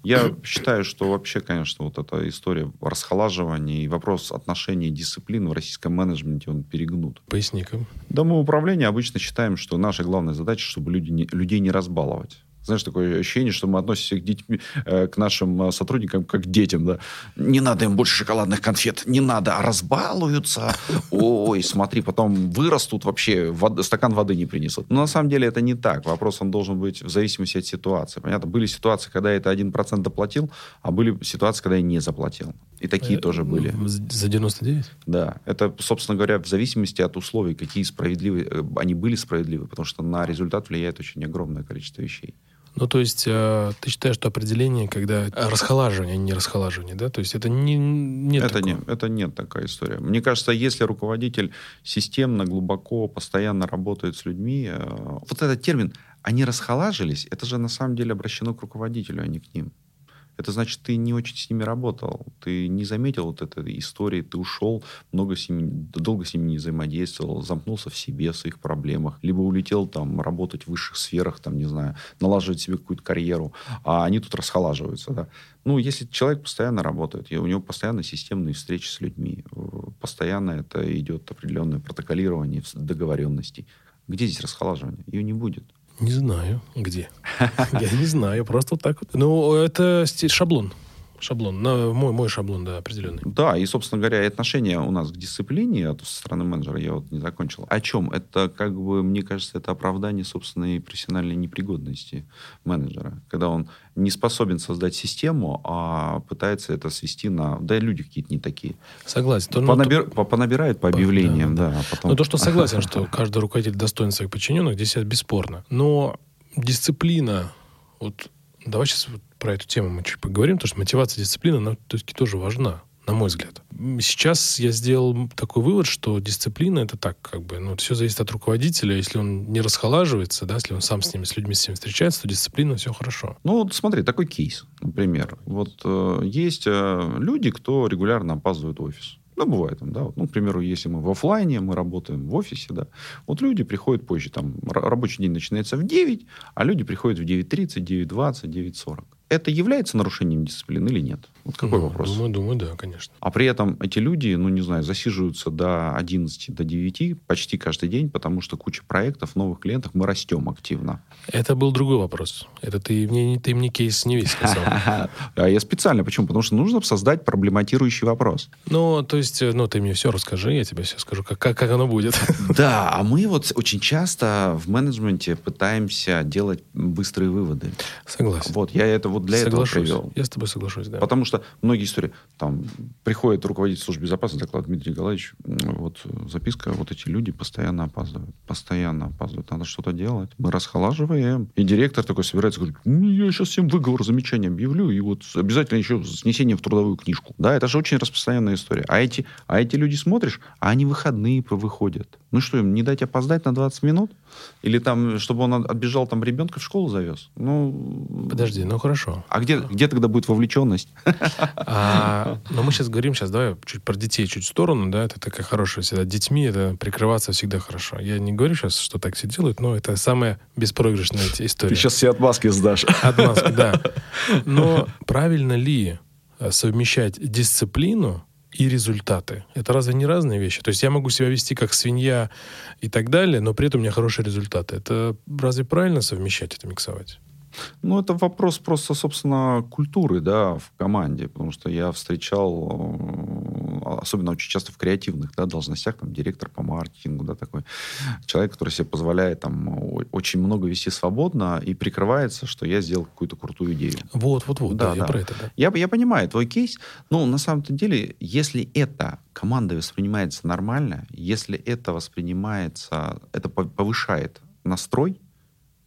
Я считаю, что вообще, конечно, вот эта история расхолаживания и вопрос отношений дисциплины в российском менеджменте, он перегнут. Поясни-ка. Да, мы управление обычно считаем, что наша главная задача, чтобы люди не, людей не разбаловать знаешь, такое ощущение, что мы относимся к, детьми, э, к нашим э, сотрудникам как к детям, да. Не надо им больше шоколадных конфет, не надо, а разбалуются. Ой, смотри, потом вырастут вообще, вод, стакан воды не принесут. Но на самом деле это не так. Вопрос он должен быть в зависимости от ситуации. Понятно, были ситуации, когда я это 1% доплатил, а были ситуации, когда я не заплатил. И такие э, тоже были. За 99? Да. Это, собственно говоря, в зависимости от условий, какие справедливые, э, они были справедливы, потому что на результат влияет очень огромное количество вещей. Ну, то есть э, ты считаешь, что определение, когда расхолаживание, а не расхолаживание, да? То есть это не, нет это не, это нет такая история. Мне кажется, если руководитель системно, глубоко, постоянно работает с людьми, э, вот этот термин «они расхолажились», это же на самом деле обращено к руководителю, а не к ним это значит, ты не очень с ними работал, ты не заметил вот этой истории, ты ушел, много с ними, долго с ними не взаимодействовал, замкнулся в себе, в своих проблемах, либо улетел там работать в высших сферах, там, не знаю, налаживать себе какую-то карьеру, а они тут расхолаживаются, да. Ну, если человек постоянно работает, и у него постоянно системные встречи с людьми, э, постоянно это идет определенное протоколирование договоренностей, где здесь расхолаживание? Ее не будет. Не знаю, где. [LAUGHS] Я не знаю, просто вот так вот. Ну, это шаблон. Шаблон, на мой, мой шаблон, да, определенный. Да, и, собственно говоря, отношение у нас к дисциплине от, со стороны менеджера я вот не закончил. О чем? Это, как бы, мне кажется, это оправдание собственной профессиональной непригодности менеджера. Когда он не способен создать систему, а пытается это свести на... Да, люди какие-то не такие. Согласен. То, Понабир... то... Понабирает по объявлениям, да. да а потом... Но то, что согласен, [LAUGHS] что каждый руководитель достоин своих подчиненных, здесь это бесспорно. Но дисциплина, вот давай сейчас про эту тему мы чуть поговорим, потому что мотивация, дисциплина, она все-таки тоже важна, на мой взгляд. Сейчас я сделал такой вывод, что дисциплина это так, как бы, ну, все зависит от руководителя. Если он не расхолаживается, да, если он сам с ними, с людьми с ними встречается, то дисциплина все хорошо. Ну, вот смотри, такой кейс, например. Вот э, есть э, люди, кто регулярно опаздывает в офис. Ну, бывает да. Ну, к примеру, если мы в офлайне, мы работаем в офисе, да. Вот люди приходят позже, там, рабочий день начинается в 9, а люди приходят в 9.30, 9.20, 9.40 это является нарушением дисциплины или нет? Вот какой ну, вопрос? Думаю, думаю, да, конечно. А при этом эти люди, ну, не знаю, засиживаются до 11, до 9 почти каждый день, потому что куча проектов, новых клиентов, мы растем активно. Это был другой вопрос. Это ты мне, ты мне кейс не весь сказал. [LAUGHS] А я специально. Почему? Потому что нужно создать проблематирующий вопрос. Ну, то есть, ну, ты мне все расскажи, я тебе все скажу, как, как, как оно будет. [LAUGHS] Да, а мы вот очень часто в менеджменте пытаемся делать быстрые выводы. Согласен. Вот, я это вот для Соглашусь. этого привел. Я с тобой соглашусь, да. Потому что многие истории, там, приходит руководитель службы безопасности, доклад Дмитрий Николаевич, вот записка, вот эти люди постоянно опаздывают, постоянно опаздывают, надо что-то делать. Мы расхолаживаем. И директор такой собирается, говорит, ну, я сейчас всем выговор замечания объявлю, и вот обязательно еще снесение в трудовую книжку. Да, это же очень распространенная история. А эти, а эти люди смотришь, а они выходные выходят. Ну что, им не дать опоздать на 20 минут? Или там, чтобы он отбежал, там ребенка в школу завез? Ну... Подожди, ну хорошо. А где, где тогда будет вовлеченность? А, но мы сейчас говорим, сейчас давай чуть про детей, чуть в сторону, да, это такая хорошая всегда. Детьми это прикрываться всегда хорошо. Я не говорю сейчас, что так все делают, но это самая беспроигрышная история. Ты сейчас все отмазки сдашь. Отмазки, да. [LAUGHS] Но правильно ли э, совмещать дисциплину и результаты. Это разве не разные вещи? То есть я могу себя вести как свинья и так далее, но при этом у меня хорошие результаты. Это разве правильно совмещать это, миксовать? Ну, это вопрос просто, собственно, культуры, да, в команде, потому что я встречал, э, особенно очень часто в креативных, да, должностях, там, директор по маркетингу, да, такой человек, который себе позволяет там очень много вести свободно и прикрывается, что я сделал какую-то крутую идею. Вот, вот, вот, да, да, я про это, да. Я, я понимаю твой кейс, но на самом-то деле, если это команда воспринимается нормально, если это воспринимается, это повышает настрой,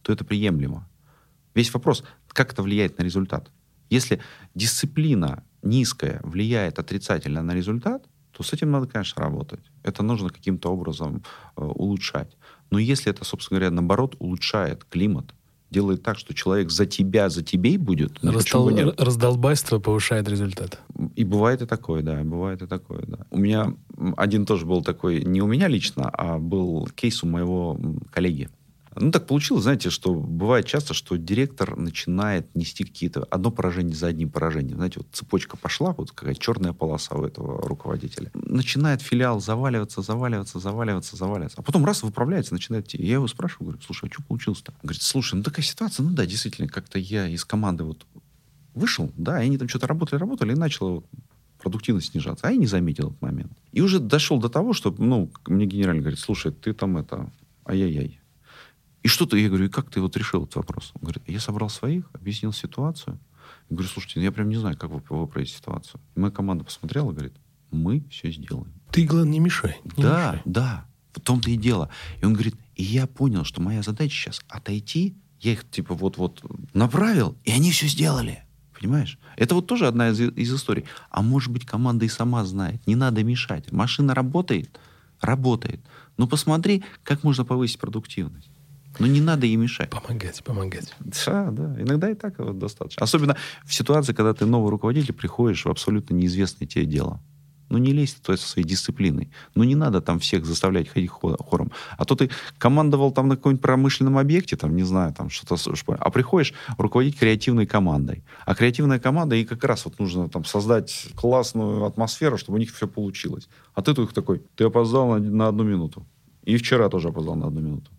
то это приемлемо. Весь вопрос, как это влияет на результат. Если дисциплина низкая влияет отрицательно на результат, то с этим надо, конечно, работать. Это нужно каким-то образом э, улучшать. Но если это, собственно говоря, наоборот, улучшает климат, делает так, что человек за тебя, за тебе будет. Раздол... Раздолбайство повышает результат. И бывает и такое, да, бывает и такое, да. У меня один тоже был такой, не у меня лично, а был кейс у моего коллеги. Ну, так получилось, знаете, что бывает часто, что директор начинает нести какие-то одно поражение за одним поражением. Знаете, вот цепочка пошла, вот какая черная полоса у этого руководителя. Начинает филиал заваливаться, заваливаться, заваливаться, заваливаться. А потом раз выправляется, начинает идти. Я его спрашиваю, говорю, слушай, а что получилось-то? Он говорит, слушай, ну такая ситуация, ну да, действительно, как-то я из команды вот вышел, да, и они там что-то работали, работали, и начало продуктивность снижаться. А я не заметил этот момент. И уже дошел до того, что, ну, мне генеральный говорит, слушай, ты там это, ай-яй-яй, и что ты, я говорю, и как ты вот решил этот вопрос? Он говорит, я собрал своих, объяснил ситуацию. Я говорю, слушайте, ну я прям не знаю, как вы выправить ситуацию. И моя команда посмотрела и говорит, мы все сделаем. Ты, главное, не мешай. Не да, мешай. да, в том-то и дело. И он говорит, и я понял, что моя задача сейчас отойти, я их типа вот-вот направил, и они все сделали. Понимаешь? Это вот тоже одна из, из историй. А может быть, команда и сама знает. Не надо мешать. Машина работает, работает. Но посмотри, как можно повысить продуктивность. Но не надо ей мешать. Помогать, помогать. Да, да. Иногда и так вот достаточно. Особенно в ситуации, когда ты новый руководитель, приходишь в абсолютно неизвестное тебе дело. Ну, не лезь то со своей дисциплиной. Ну, не надо там всех заставлять ходить хором. А то ты командовал там на каком-нибудь промышленном объекте, там, не знаю, там что-то... А приходишь руководить креативной командой. А креативная команда, и как раз вот нужно там создать классную атмосферу, чтобы у них все получилось. А ты тут такой, ты опоздал на, на одну минуту. И вчера тоже опоздал на одну минуту.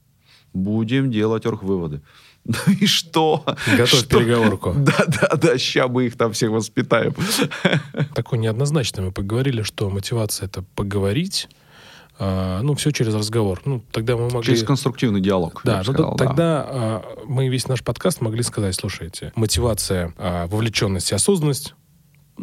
Будем делать орг-выводы. [LAUGHS] Ну и что? Готовь что? переговорку. [LAUGHS] Да, да, да, ща мы их там всех воспитаем. [LAUGHS] Такой неоднозначно мы поговорили, что мотивация это поговорить, а, ну, все через разговор. Ну, тогда мы могли... Через конструктивный диалог. Да, ну, сказал, тогда да. А, мы весь наш подкаст могли сказать, слушайте, мотивация, а, вовлеченность и осознанность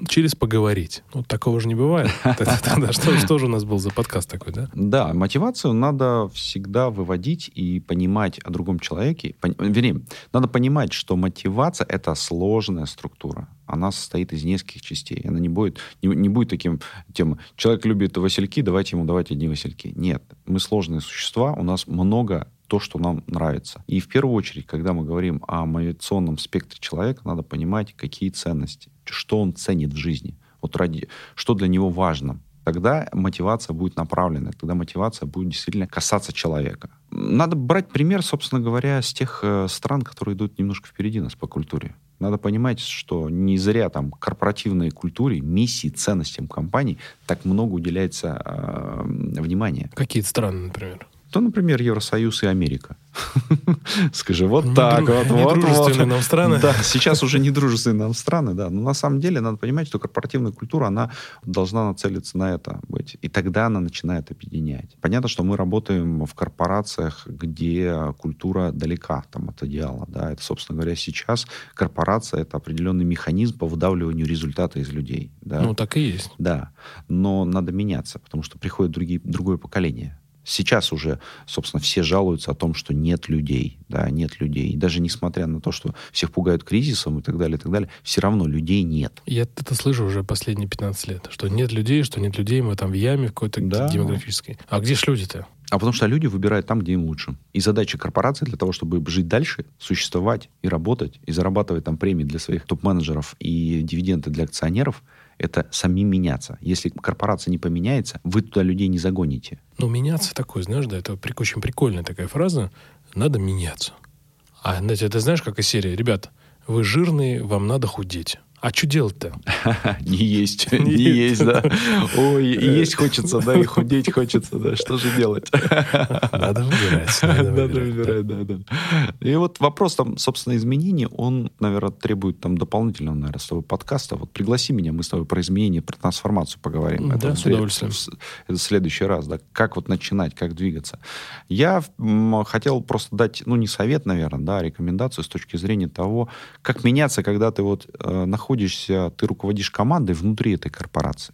через поговорить. Ну, такого же не бывает. [LAUGHS] Тогда что, что же у нас был за подкаст такой, да? Да, мотивацию надо всегда выводить и понимать о другом человеке. Вернее, надо понимать, что мотивация — это сложная структура. Она состоит из нескольких частей. Она не будет, не, не будет таким тем, человек любит васильки, давайте ему давать одни васильки. Нет, мы сложные существа, у нас много то, что нам нравится. И в первую очередь, когда мы говорим о мотивационном спектре человека, надо понимать, какие ценности, что он ценит в жизни, вот ради, что для него важно. Тогда мотивация будет направлена, тогда мотивация будет действительно касаться человека. Надо брать пример, собственно говоря, с тех э, стран, которые идут немножко впереди нас по культуре. Надо понимать, что не зря там корпоративной культуре, миссии, ценностям компаний так много уделяется э, внимания. Какие страны, например? То, например, Евросоюз и Америка. [LAUGHS] Скажи, вот так, вот, вот, вот. нам страны. Да, сейчас уже не дружественные нам страны, да. Но на самом деле надо понимать, что корпоративная культура, она должна нацелиться на это быть. И тогда она начинает объединять. Понятно, что мы работаем в корпорациях, где культура далека там, от идеала, да. Это, собственно говоря, сейчас корпорация — это определенный механизм по выдавливанию результата из людей. Да? Ну, так и есть. Да. Но надо меняться, потому что приходит другие, другое поколение. Сейчас уже, собственно, все жалуются о том, что нет людей, да, нет людей. И даже несмотря на то, что всех пугают кризисом и так далее, и так далее, все равно людей нет. Я это слышу уже последние 15 лет, что нет людей, что нет людей, мы там в яме какой-то да. демографической. А где ж люди-то? А потому что люди выбирают там, где им лучше. И задача корпорации для того, чтобы жить дальше, существовать и работать, и зарабатывать там премии для своих топ-менеджеров и дивиденды для акционеров – это самим меняться. Если корпорация не поменяется, вы туда людей не загоните. Ну, меняться такое, знаешь, да, это очень прикольная такая фраза. Надо меняться. А, знаете, это знаешь, как из серии, ребят, вы жирные, вам надо худеть. А что делать-то? [LAUGHS] Не есть. [LAUGHS] Не есть, да. Ой, есть хочется, да, и худеть хочется, да. Что же делать? [LAUGHS] Надо выбирать. Надо выбирать, да, да. И вот вопрос там, собственно, изменений, он, наверное, требует там дополнительного, наверное, с тобой подкаста. Вот пригласи меня, мы с тобой про изменения, про трансформацию поговорим. Да, с удовольствием. Это в следующий раз, да. Как вот начинать, как двигаться. Я хотел просто дать, ну, не совет, наверное, да, а рекомендацию с точки зрения того, как меняться, когда ты вот э, находишься находишься, ты руководишь командой внутри этой корпорации.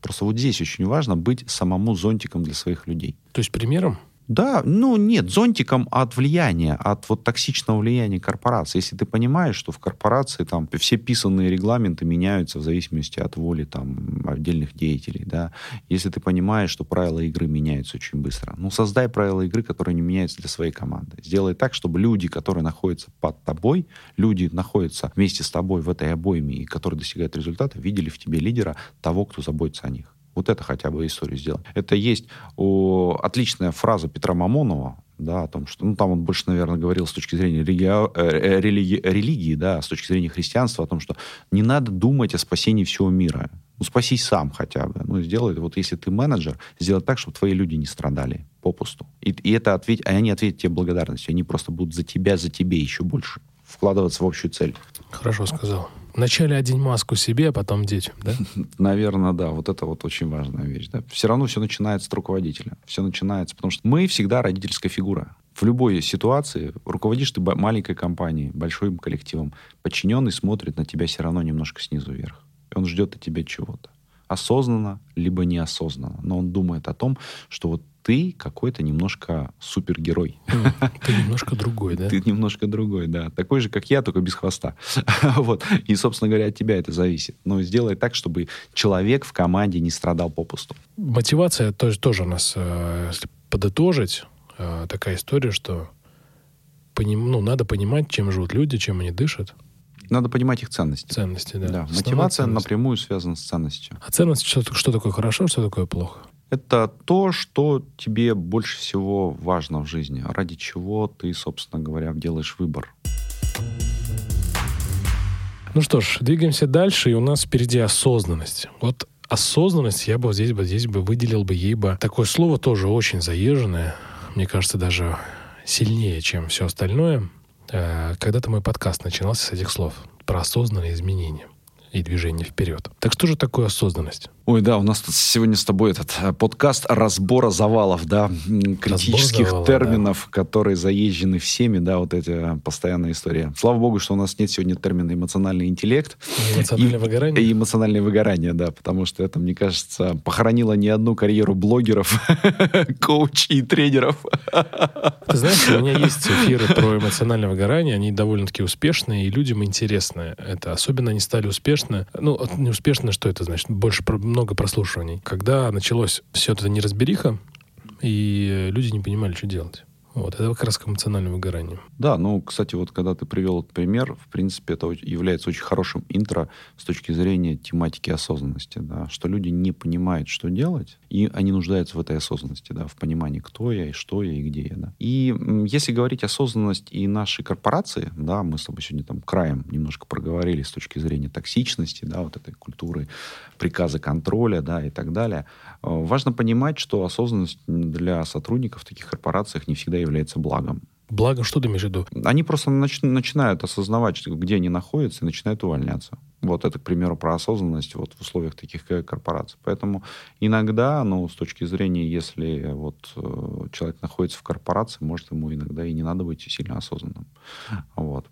Просто вот здесь очень важно быть самому зонтиком для своих людей. То есть примером? Да, ну нет, зонтиком от влияния, от вот токсичного влияния корпорации. Если ты понимаешь, что в корпорации там все писанные регламенты меняются в зависимости от воли там отдельных деятелей, да, если ты понимаешь, что правила игры меняются очень быстро, ну создай правила игры, которые не меняются для своей команды. Сделай так, чтобы люди, которые находятся под тобой, люди находятся вместе с тобой в этой обойме и которые достигают результата, видели в тебе лидера, того, кто заботится о них. Вот это хотя бы историю сделать. Это есть о, отличная фраза Петра Мамонова, да, о том, что, ну, там он больше, наверное, говорил с точки зрения религи... Э, религи... религии, да, с точки зрения христианства, о том, что не надо думать о спасении всего мира. Ну, спасись сам хотя бы. Ну, сделай, вот если ты менеджер, сделай так, чтобы твои люди не страдали попусту. И, и это ответь, они ответят тебе благодарностью. Они просто будут за тебя, за тебе еще больше вкладываться в общую цель. Хорошо сказал. Вначале одень маску себе, а потом детям, да? [LAUGHS] Наверное, да. Вот это вот очень важная вещь. Да? Все равно все начинается с руководителя. Все начинается, потому что мы всегда родительская фигура. В любой ситуации руководишь ты маленькой компанией, большим коллективом. Подчиненный смотрит на тебя все равно немножко снизу вверх. И он ждет от тебя чего-то. Осознанно, либо неосознанно. Но он думает о том, что вот ты какой-то немножко супергерой. [LAUGHS] Ты немножко другой, да? Ты немножко другой, да. Такой же, как я, только без хвоста. [LAUGHS] вот. И, собственно говоря, от тебя это зависит. Но сделай так, чтобы человек в команде не страдал попусту. Мотивация тоже, тоже у нас, э, если подытожить, э, такая история, что поним, ну, надо понимать, чем живут люди, чем они дышат. Надо понимать их ценности. Ценности, да. да. Мотивация ценность. напрямую связана с ценностью. А ценность, что, что такое хорошо, что такое плохо? Это то, что тебе больше всего важно в жизни, ради чего ты, собственно говоря, делаешь выбор. Ну что ж, двигаемся дальше, и у нас впереди осознанность. Вот осознанность я бы здесь бы здесь бы выделил бы ей бы такое слово тоже очень заезженное, мне кажется, даже сильнее, чем все остальное. Э, когда-то мой подкаст начинался с этих слов про осознанные изменения и движение вперед. Так что же такое осознанность? Ой, да, у нас тут сегодня с тобой этот э, подкаст разбора завалов, да, критических завалов, терминов, да. которые заезжены всеми, да, вот эти э, постоянная история. Слава богу, что у нас нет сегодня термина эмоциональный интеллект. И эмоциональное и, выгорание. И эмоциональное выгорание, да, потому что это, мне кажется, похоронило не одну карьеру блогеров, [LAUGHS] коучей и тренеров. Ты знаешь, у меня есть эфиры про эмоциональное выгорание, они довольно-таки успешные, и людям интересны. Это особенно они стали успешны. Ну, не успешно, что это значит? Больше много прослушиваний. Когда началось все это неразбериха, и люди не понимали, что делать. Вот, это как раз к эмоциональному выгоранию. Да, ну, кстати, вот когда ты привел этот пример, в принципе, это является очень хорошим интро с точки зрения тематики осознанности, да, что люди не понимают, что делать, и они нуждаются в этой осознанности, да, в понимании, кто я, и что я, и где я, да. И если говорить осознанность и нашей корпорации, да, мы с тобой сегодня там краем немножко проговорили с точки зрения токсичности, да, вот этой культуры приказа контроля, да, и так далее, важно понимать, что осознанность для сотрудников в таких корпорациях не всегда является благом. Благо, что ты имеешь в виду? Они просто нач- начинают осознавать, где они находятся, и начинают увольняться. Вот это, к примеру, про осознанность вот в условиях таких корпораций. Поэтому иногда, ну, с точки зрения, если вот э, человек находится в корпорации, может, ему иногда и не надо быть сильно осознанным. Вот.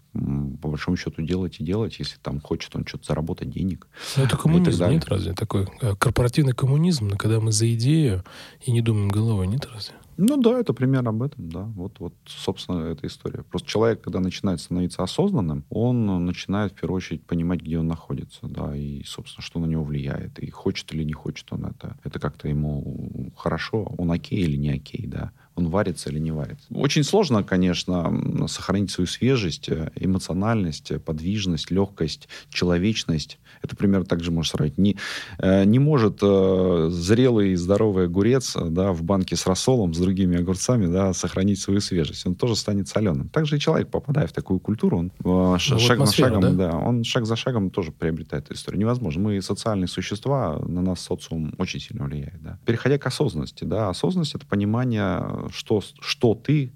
По большому счету делать и делать, если там хочет он что-то заработать денег. Но это коммунизм, нет разве? Такой э, корпоративный коммунизм, когда мы за идею и не думаем головой, нет разве? Ну да, это пример об этом, да. Вот, вот, собственно, эта история. Просто человек, когда начинает становиться осознанным, он начинает, в первую очередь, понимать, где он находится, да, и, собственно, что на него влияет, и хочет или не хочет он это. Это как-то ему хорошо, он окей или не окей, да он варится или не варится. Очень сложно, конечно, сохранить свою свежесть, э, эмоциональность, э, подвижность, легкость, человечность. Это примерно так же можно сравнить. Не, э, не может зрелый и здоровый огурец да, в банке с рассолом, с другими огурцами да, сохранить свою свежесть. Он тоже станет соленым. Также и человек, попадая в такую культуру, он ну, шаг за шагом, да? да, он шаг за шагом тоже приобретает эту историю. Невозможно. Мы социальные существа, на нас социум очень сильно влияет. Да. Переходя к осознанности. Да, осознанность — это понимание что, что ты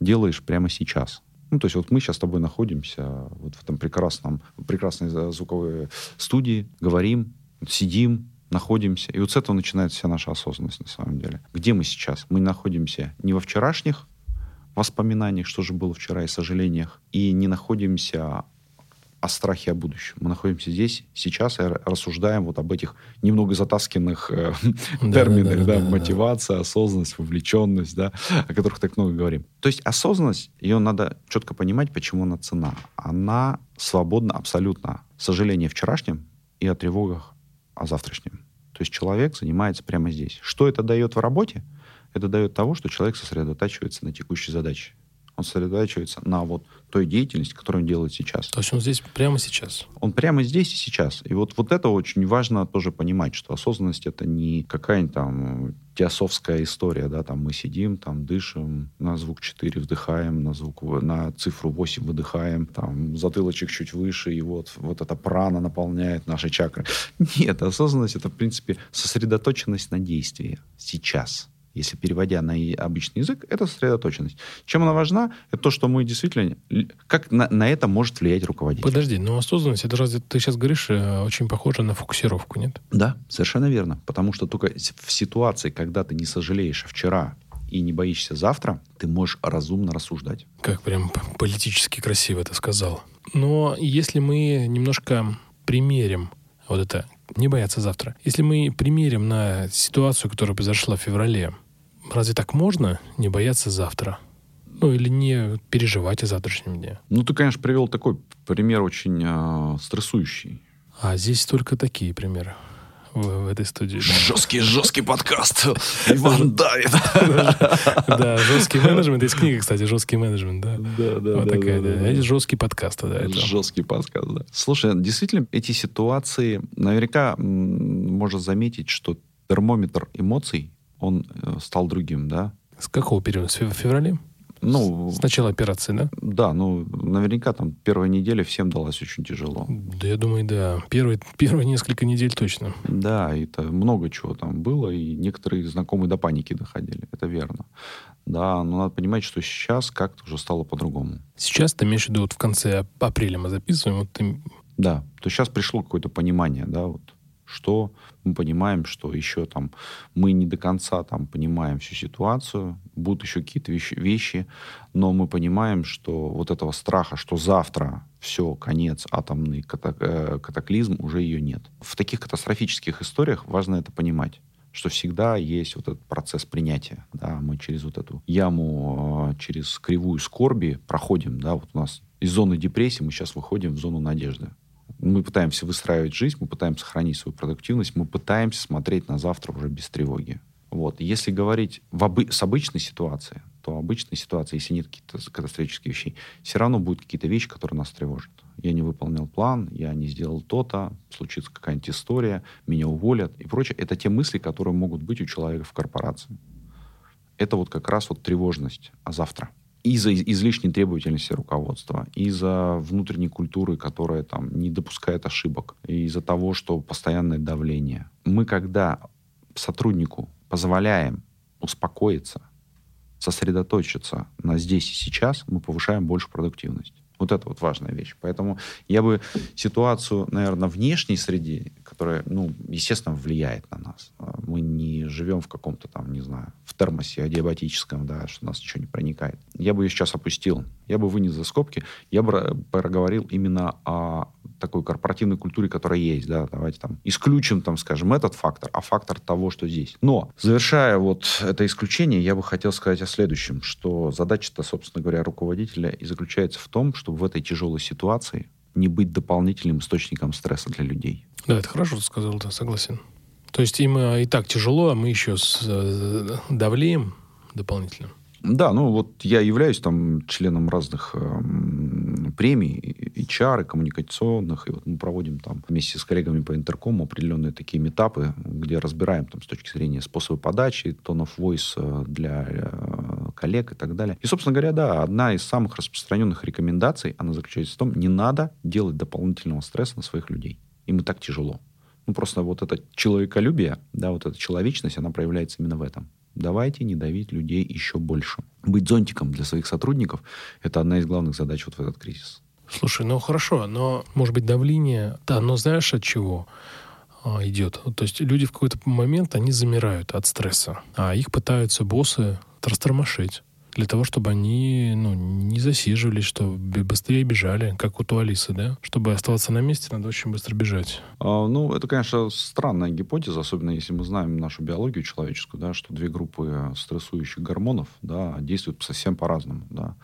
делаешь прямо сейчас. Ну, то есть вот мы сейчас с тобой находимся вот в этом прекрасном, прекрасной звуковой студии, говорим, сидим, находимся. И вот с этого начинается вся наша осознанность на самом деле. Где мы сейчас? Мы находимся не во вчерашних воспоминаниях, что же было вчера, и сожалениях, и не находимся о страхе о будущем. Мы находимся здесь, сейчас, и рассуждаем вот об этих немного затасканных э, да, терминах, да, да, да, мотивация, да. осознанность, вовлеченность, да, о которых так много говорим. То есть осознанность, ее надо четко понимать, почему она цена. Она свободна абсолютно сожаление вчерашнем и о тревогах о завтрашнем. То есть человек занимается прямо здесь. Что это дает в работе? Это дает того, что человек сосредотачивается на текущей задаче он сосредотачивается на вот той деятельности, которую он делает сейчас. То есть он здесь прямо сейчас? Он прямо здесь и сейчас. И вот, вот это очень важно тоже понимать, что осознанность это не какая-нибудь там теософская история, да, там мы сидим, там дышим, на звук 4 вдыхаем, на звук, на цифру 8 выдыхаем, там затылочек чуть выше, и вот, вот эта прана наполняет наши чакры. [LAUGHS] Нет, осознанность это, в принципе, сосредоточенность на действии сейчас если переводя на обычный язык, это сосредоточенность. Чем она важна? Это то, что мы действительно... Как на, на это может влиять руководитель. Подожди, но осознанность, это разве ты сейчас говоришь, э, очень похоже на фокусировку, нет? Да, совершенно верно. Потому что только в ситуации, когда ты не сожалеешь вчера и не боишься завтра, ты можешь разумно рассуждать. Как прям политически красиво это сказал. Но если мы немножко примерим вот это не бояться завтра. Если мы примерим на ситуацию, которая произошла в феврале, Разве так можно не бояться завтра? Ну, или не переживать о завтрашнем дне? Ну, ты, конечно, привел такой пример очень э, стрессующий. А здесь только такие примеры в, в этой студии. Жесткий, жесткий подкаст. [LAUGHS] Иван давит. Да, [LAUGHS] жесткий менеджмент. Есть книга, кстати, жесткий менеджмент, да? Да, да, Вот такая, да. Это жесткий подкаст, да. Жесткий подкаст, да. Слушай, действительно, эти ситуации, наверняка можно заметить, что термометр эмоций он э, стал другим, да. С какого периода? С февраля? Ну, с начала операции, да? Да, ну, наверняка там первая неделя всем далась очень тяжело. Да, я думаю, да. Первые, [LAUGHS] первые несколько недель точно. Да, это много чего там было, и некоторые знакомые до паники доходили, это верно. Да, но надо понимать, что сейчас как-то уже стало по-другому. Сейчас ты имеешь в виду, вот в конце апреля мы записываем, вот ты... Да, то сейчас пришло какое-то понимание, да, вот что мы понимаем, что еще там мы не до конца там понимаем всю ситуацию, будут еще какие-то вещи, вещи, но мы понимаем, что вот этого страха, что завтра все, конец, атомный э, катаклизм, уже ее нет. В таких катастрофических историях важно это понимать что всегда есть вот этот процесс принятия. Да, мы через вот эту яму, э, через кривую скорби проходим. Да, вот у нас из зоны депрессии мы сейчас выходим в зону надежды мы пытаемся выстраивать жизнь, мы пытаемся сохранить свою продуктивность, мы пытаемся смотреть на завтра уже без тревоги. Вот. Если говорить в обы- с обычной ситуацией, то обычной ситуации, если нет каких-то катастрофических вещей, все равно будут какие-то вещи, которые нас тревожат. Я не выполнил план, я не сделал то-то, случится какая-нибудь история, меня уволят и прочее. Это те мысли, которые могут быть у человека в корпорации. Это вот как раз вот тревожность а завтра из-за излишней требовательности руководства, из-за внутренней культуры, которая там не допускает ошибок, из-за того, что постоянное давление. Мы, когда сотруднику позволяем успокоиться, сосредоточиться на здесь и сейчас, мы повышаем больше продуктивность. Вот это вот важная вещь. Поэтому я бы ситуацию, наверное, внешней среде, которая, ну, естественно, влияет на нас. А мы не живем в каком-то там, не знаю, в термосе адиабатическом, да, что нас ничего не проникает. Я бы ее сейчас опустил. Я бы вынес за скобки. Я бы проговорил именно о такой корпоративной культуре, которая есть, да, давайте там исключим, там, скажем, этот фактор, а фактор того, что здесь. Но, завершая вот это исключение, я бы хотел сказать о следующем, что задача-то, собственно говоря, руководителя и заключается в том, чтобы в этой тяжелой ситуации не быть дополнительным источником стресса для людей. Да, это хорошо сказал, да, согласен. То есть им э, и так тяжело, а мы еще с, э, давлеем дополнительно. Да, ну вот я являюсь там членом разных э, премий, HR, и коммуникационных, и вот мы проводим там вместе с коллегами по интеркому определенные такие метапы, где разбираем там с точки зрения способа подачи, tone of voice э, для э, коллег и так далее. И, собственно говоря, да, одна из самых распространенных рекомендаций, она заключается в том, не надо делать дополнительного стресса на своих людей. Им и так тяжело. Ну, просто вот это человеколюбие, да, вот эта человечность, она проявляется именно в этом. Давайте не давить людей еще больше. Быть зонтиком для своих сотрудников – это одна из главных задач вот в этот кризис. Слушай, ну хорошо, но, может быть, давление, да, но знаешь от чего? А, идет. То есть люди в какой-то момент, они замирают от стресса, а их пытаются боссы растормошить для того, чтобы они ну, не засиживались, чтобы быстрее бежали, как у Туалисы, да? Чтобы оставаться на месте, надо очень быстро бежать. А, ну, это, конечно, странная гипотеза, особенно если мы знаем нашу биологию человеческую, да, что две группы стрессующих гормонов да, действуют совсем по-разному. Да.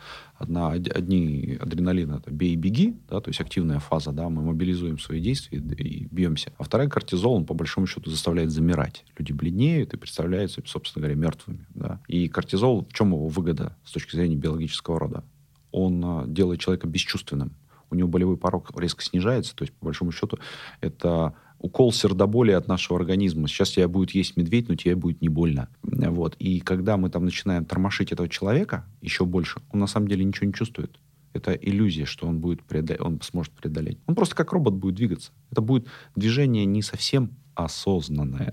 Одна, одни адреналин это бей и беги, да, то есть активная фаза, да, мы мобилизуем свои действия и бьемся. А вторая кортизол, он по большому счету заставляет замирать. Люди бледнеют и представляются, собственно говоря, мертвыми. Да. И кортизол, в чем его выгода с точки зрения биологического рода? Он а, делает человека бесчувственным. У него болевой порог резко снижается, то есть, по большому счету, это укол сердоболия от нашего организма. Сейчас тебя будет есть медведь, но тебе будет не больно. Вот. И когда мы там начинаем тормошить этого человека еще больше, он на самом деле ничего не чувствует. Это иллюзия, что он, будет преодолеть, он сможет преодолеть. Он просто как робот будет двигаться. Это будет движение не совсем осознанное.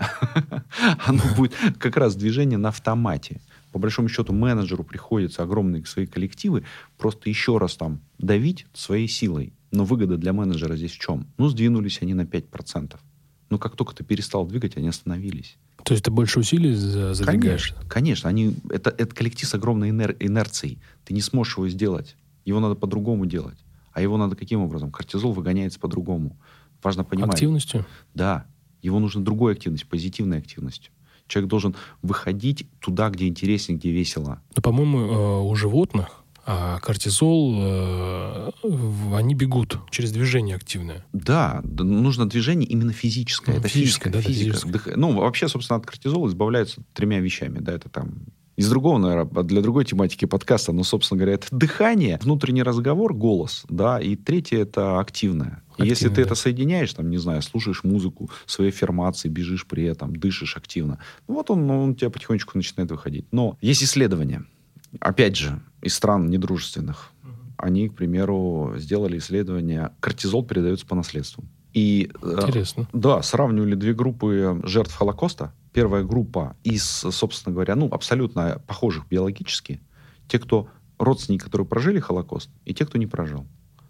[LAUGHS] Оно будет как раз движение на автомате. По большому счету менеджеру приходится огромные свои коллективы просто еще раз там давить своей силой. Но выгода для менеджера здесь в чем? Ну, сдвинулись они на 5%. Но как только ты перестал двигать, они остановились. То есть ты больше усилий задвигаешь? Конечно, конечно. Они, это, это коллектив с огромной инер, инерцией. Ты не сможешь его сделать. Его надо по-другому делать. А его надо каким образом? Кортизол выгоняется по-другому. Важно понимать. Активностью? Да. Его нужно другой активность, позитивной активностью. Человек должен выходить туда, где интереснее, где весело. Но, по-моему, э, у животных а кортизол, э, они бегут через движение активное. Да, нужно движение именно физическое. Ну, это физическое, да, физика. физика. Ну, вообще, собственно, от кортизола избавляются тремя вещами. Да, это там из другого, наверное, для другой тематики подкаста, но, собственно говоря, это дыхание, внутренний разговор, голос, да, и третье это активное. И если ты да. это соединяешь, там, не знаю, слушаешь музыку, свои аффирмации, бежишь при этом, дышишь активно, ну, вот он, он у тебя потихонечку начинает выходить. Но есть исследования, опять же, из стран недружественных. Они, к примеру, сделали исследование, кортизол передается по наследству. И, э, Интересно. Э, да, сравнивали две группы жертв Холокоста. Первая группа из, собственно говоря, ну, абсолютно похожих биологически. Те, кто родственники, которые прожили Холокост, и те, кто не прожил.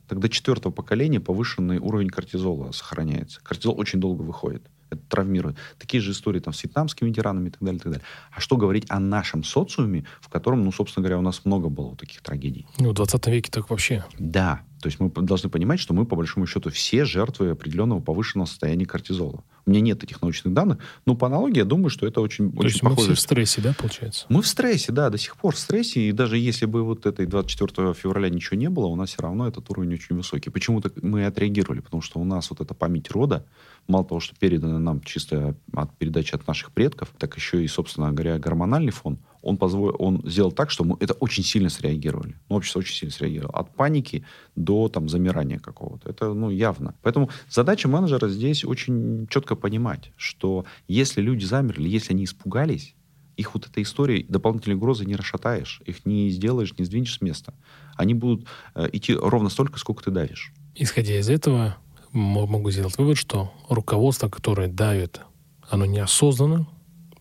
Тогда четвертого поколения повышенный уровень кортизола сохраняется. Кортизол очень долго выходит это травмирует. Такие же истории там с вьетнамскими ветеранами и так далее, и так далее. А что говорить о нашем социуме, в котором, ну, собственно говоря, у нас много было таких трагедий. Ну, в 20 веке так вообще. Да. То есть мы должны понимать, что мы, по большому счету, все жертвы определенного повышенного состояния кортизола. У меня нет этих научных данных, но по аналогии я думаю, что это очень, То очень есть похоже. мы все в стрессе, да, получается? Мы в стрессе, да, до сих пор в стрессе. И даже если бы вот этой 24 февраля ничего не было, у нас все равно этот уровень очень высокий. Почему-то мы отреагировали, потому что у нас вот эта память рода, мало того, что передана нам чисто от передачи от наших предков, так еще и, собственно говоря, гормональный фон, он, позволил, он сделал так, что мы это очень сильно среагировали. Ну, общество очень сильно среагировало. От паники до там, замирания какого-то. Это ну, явно. Поэтому задача менеджера здесь очень четко понимать, что если люди замерли, если они испугались, их вот этой историей дополнительной угрозы не расшатаешь, их не сделаешь, не сдвинешь с места. Они будут э, идти ровно столько, сколько ты давишь. Исходя из этого, могу сделать вывод, что руководство, которое давит, оно неосознанно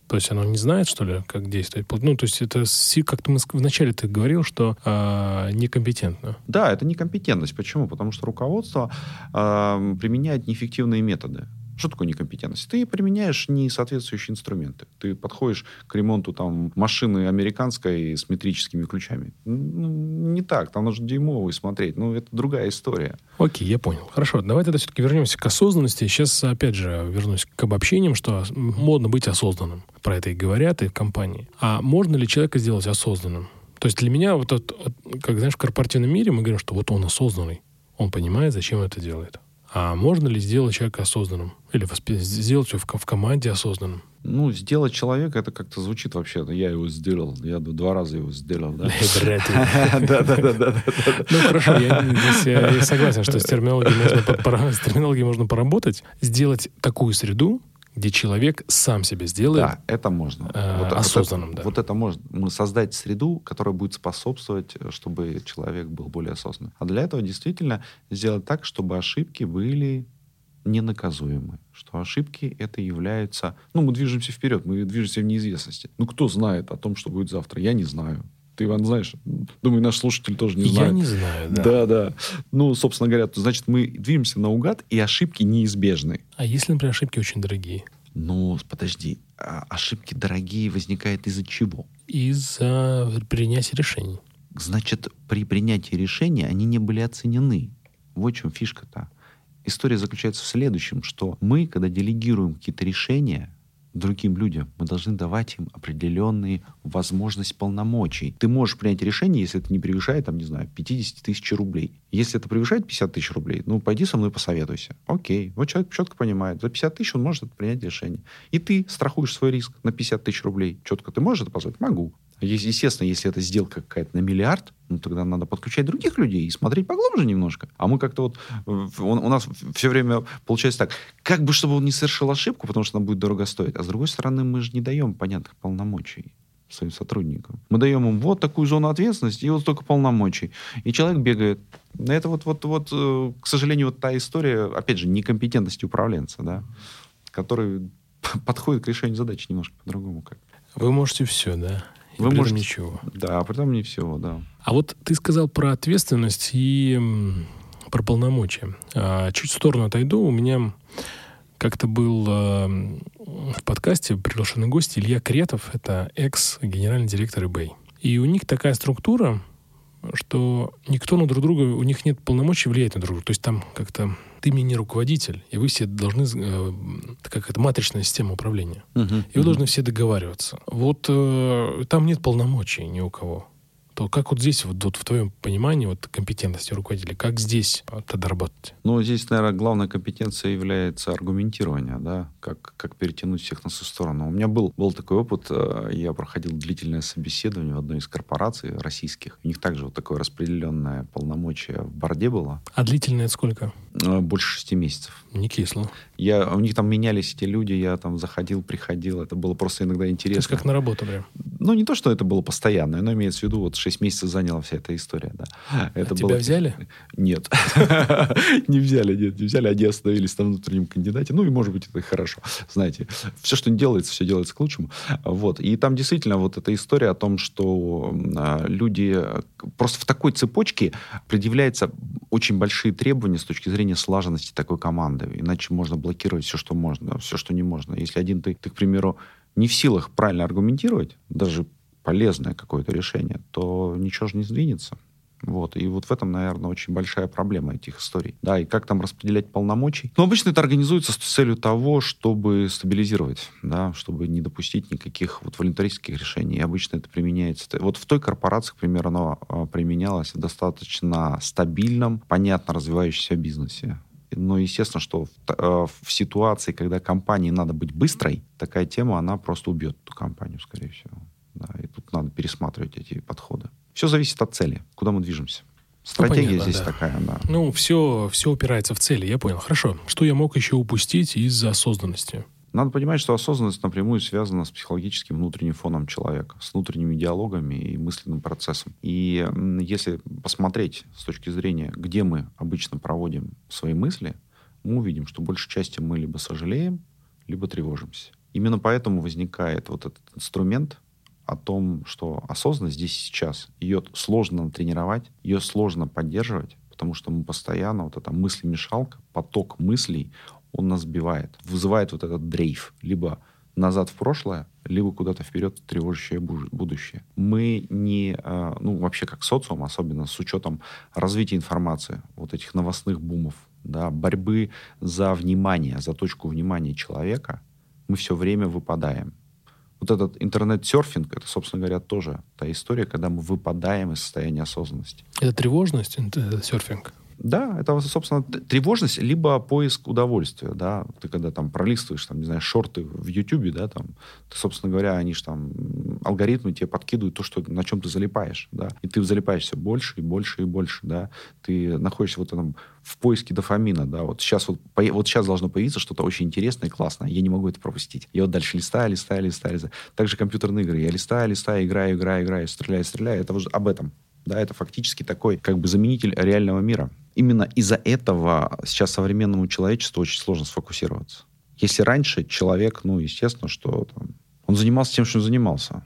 То есть оно не знает, что ли, как действовать? Ну, то есть это как-то мы вначале ты говорил, что э, некомпетентно. Да, это некомпетентность. Почему? Потому что руководство э, применяет неэффективные методы. Что такое некомпетентность? Ты применяешь несоответствующие инструменты. Ты подходишь к ремонту там, машины американской с метрическими ключами. Ну, не так. Там нужно дюймовый смотреть. Ну, это другая история. Окей, я понял. Хорошо. Давай тогда все-таки вернемся к осознанности. Сейчас, опять же, вернусь к обобщениям, что модно быть осознанным. Про это и говорят, и в компании. А можно ли человека сделать осознанным? То есть для меня, вот, как знаешь, в корпоративном мире мы говорим, что вот он осознанный. Он понимает, зачем это делает. А можно ли сделать человека осознанным? Или сделать его в, в команде осознанным? Ну, сделать человека, это как-то звучит вообще. Я его сделал. Я два раза его сделал, [LAUGHS] [LAUGHS] да? Да, да, да, да. Ну, хорошо, я согласен, что с терминологией можно поработать. Сделать такую среду, где человек сам себе сделает. Да, это можно. Э, вот, осознанным, вот да. Вот это можно. Мы создать среду, которая будет способствовать, чтобы человек был более осознанным. А для этого действительно сделать так, чтобы ошибки были ненаказуемы. Что ошибки это является... Ну, мы движемся вперед, мы движемся в неизвестности. Ну, кто знает о том, что будет завтра? Я не знаю. Ты, Иван, знаешь? Думаю, наш слушатель тоже не знает. Я не знаю, да. Да, да. Ну, собственно говоря, то, значит, мы движемся наугад, и ошибки неизбежны. А если, например, ошибки очень дорогие? Ну, подожди. А ошибки дорогие возникают из-за чего? Из-за принятия решений. Значит, при принятии решения они не были оценены. Вот в чем фишка-то. История заключается в следующем, что мы, когда делегируем какие-то решения, другим людям. Мы должны давать им определенные возможность полномочий. Ты можешь принять решение, если это не превышает, там, не знаю, 50 тысяч рублей. Если это превышает 50 тысяч рублей, ну, пойди со мной посоветуйся. Окей. Вот человек четко понимает, за 50 тысяч он может принять решение. И ты страхуешь свой риск на 50 тысяч рублей. Четко ты можешь это позволить? Могу. Естественно, если это сделка какая-то на миллиард, ну тогда надо подключать других людей и смотреть поглубже немножко. А мы как-то вот, он, у нас все время получается так, как бы чтобы он не совершил ошибку, потому что она будет дорого стоить. А с другой стороны, мы же не даем понятных полномочий своим сотрудникам. Мы даем им вот такую зону ответственности и вот столько полномочий. И человек бегает. Это вот, вот, вот, э, к сожалению, вот та история, опять же, некомпетентности управленца, да, который [LAUGHS] подходит к решению задачи немножко по-другому. Как. Вы можете все, да? Вы можете... ничего. Да, а потом не всего, да. А вот ты сказал про ответственность и про полномочия. А, чуть в сторону отойду. У меня как-то был э, в подкасте приглашенный гость Илья Кретов. Это экс-генеральный директор eBay. И у них такая структура, что никто на друг друга, у них нет полномочий влиять на друг друга. То есть там как-то ты мне не руководитель, и вы все должны, э, как это матричная система управления, uh-huh, и вы uh-huh. должны все договариваться. Вот э, там нет полномочий ни у кого то как вот здесь, вот, вот в твоем понимании, вот компетентности руководителя, как здесь тогда работать? Ну, здесь, наверное, главная компетенция является аргументирование, да, как, как перетянуть всех на свою сторону. У меня был, был такой опыт, э, я проходил длительное собеседование в одной из корпораций российских. У них также вот такое распределенное полномочие в борде было. А длительное это сколько? Э, больше шести месяцев. Не кисло. Я, у них там менялись эти люди, я там заходил, приходил, это было просто иногда интересно. То есть как на работу прям? Ну, не то, что это было постоянно, но имеется в виду, вот 6 месяцев заняла вся эта история, да. Это а было... тебя взяли? Нет. [LAUGHS] не взяли, нет, не взяли, они остановились на внутреннем кандидате. Ну, и, может быть, это хорошо. Знаете, все, что не делается, все делается к лучшему. Вот. И там действительно вот эта история о том, что а, люди просто в такой цепочке предъявляются очень большие требования с точки зрения слаженности такой команды. Иначе можно блокировать все, что можно, все, что не можно. Если один ты, ты к примеру, не в силах правильно аргументировать, даже полезное какое-то решение, то ничего же не сдвинется. Вот. И вот в этом, наверное, очень большая проблема этих историй. Да, и как там распределять полномочий. Но обычно это организуется с целью того, чтобы стабилизировать, да, чтобы не допустить никаких вот волонтаристских решений. И обычно это применяется. Вот в той корпорации, к примеру, оно а, применялось в достаточно стабильном, понятно развивающемся бизнесе. Но естественно, что в, э, в ситуации, когда компании надо быть быстрой, такая тема, она просто убьет эту компанию, скорее всего. Да, и тут надо пересматривать эти подходы. Все зависит от цели, куда мы движемся. Стратегия ну, понятно, здесь да. такая, да. Ну, все, все упирается в цели, я понял. Хорошо. Что я мог еще упустить из-за осознанности? Надо понимать, что осознанность напрямую связана с психологическим внутренним фоном человека, с внутренними диалогами и мысленным процессом. И если посмотреть с точки зрения, где мы обычно проводим свои мысли, мы увидим, что большей части мы либо сожалеем, либо тревожимся. Именно поэтому возникает вот этот инструмент о том, что осознанность здесь и сейчас, ее сложно тренировать, ее сложно поддерживать, потому что мы постоянно, вот эта мысль-мешалка, поток мыслей, он нас сбивает, вызывает вот этот дрейф, либо назад в прошлое, либо куда-то вперед тревожащее будущее. Мы не, а, ну, вообще как социум, особенно с учетом развития информации, вот этих новостных бумов, да, борьбы за внимание, за точку внимания человека, мы все время выпадаем. Вот этот интернет-серфинг, это, собственно говоря, тоже та история, когда мы выпадаем из состояния осознанности. Это тревожность, серфинг? Да, это, собственно, тревожность, либо поиск удовольствия, да. Ты когда там пролистываешь, там, не знаю, шорты в Ютубе, да, там, ты, собственно говоря, они же там, алгоритмы тебе подкидывают то, что, на чем ты залипаешь, да. И ты залипаешь все больше и больше и больше, да. Ты находишься вот там в поиске дофамина, да. Вот сейчас вот, вот сейчас должно появиться что-то очень интересное и классное. Я не могу это пропустить. Я вот дальше листаю, листаю, листаю, листаю. Также компьютерные игры. Я листаю, листаю, играю, играю, играю, стреляю, стреляю. Это уже об этом. Да, это фактически такой как бы заменитель реального мира именно из-за этого сейчас современному человечеству очень сложно сфокусироваться. Если раньше человек, ну, естественно, что там, он занимался тем, что занимался.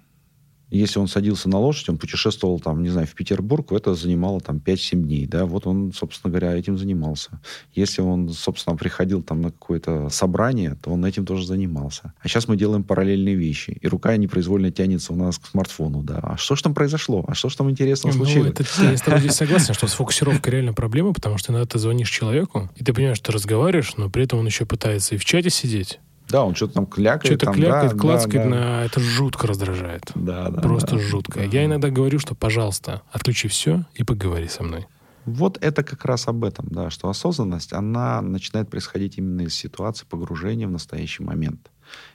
Если он садился на лошадь, он путешествовал там, не знаю, в Петербург, это занимало там 5-7 дней, да, вот он, собственно говоря, этим занимался. Если он, собственно, приходил там на какое-то собрание, то он этим тоже занимался. А сейчас мы делаем параллельные вещи, и рука непроизвольно тянется у нас к смартфону, да. А что же там произошло? А что же там интересного ну, случилось? Это, я с тобой здесь [LAUGHS] согласен, что сфокусировка реально проблема, потому что иногда ты звонишь человеку, и ты понимаешь, что ты разговариваешь, но при этом он еще пытается и в чате сидеть, да, он что-то там клякает. Что-то клякает, да, клацкает. Да, На... Это жутко раздражает. Да, да. Просто да, жутко. Да. Я иногда говорю, что, пожалуйста, отключи все и поговори со мной. Вот это как раз об этом, да, что осознанность, она начинает происходить именно из ситуации погружения в настоящий момент.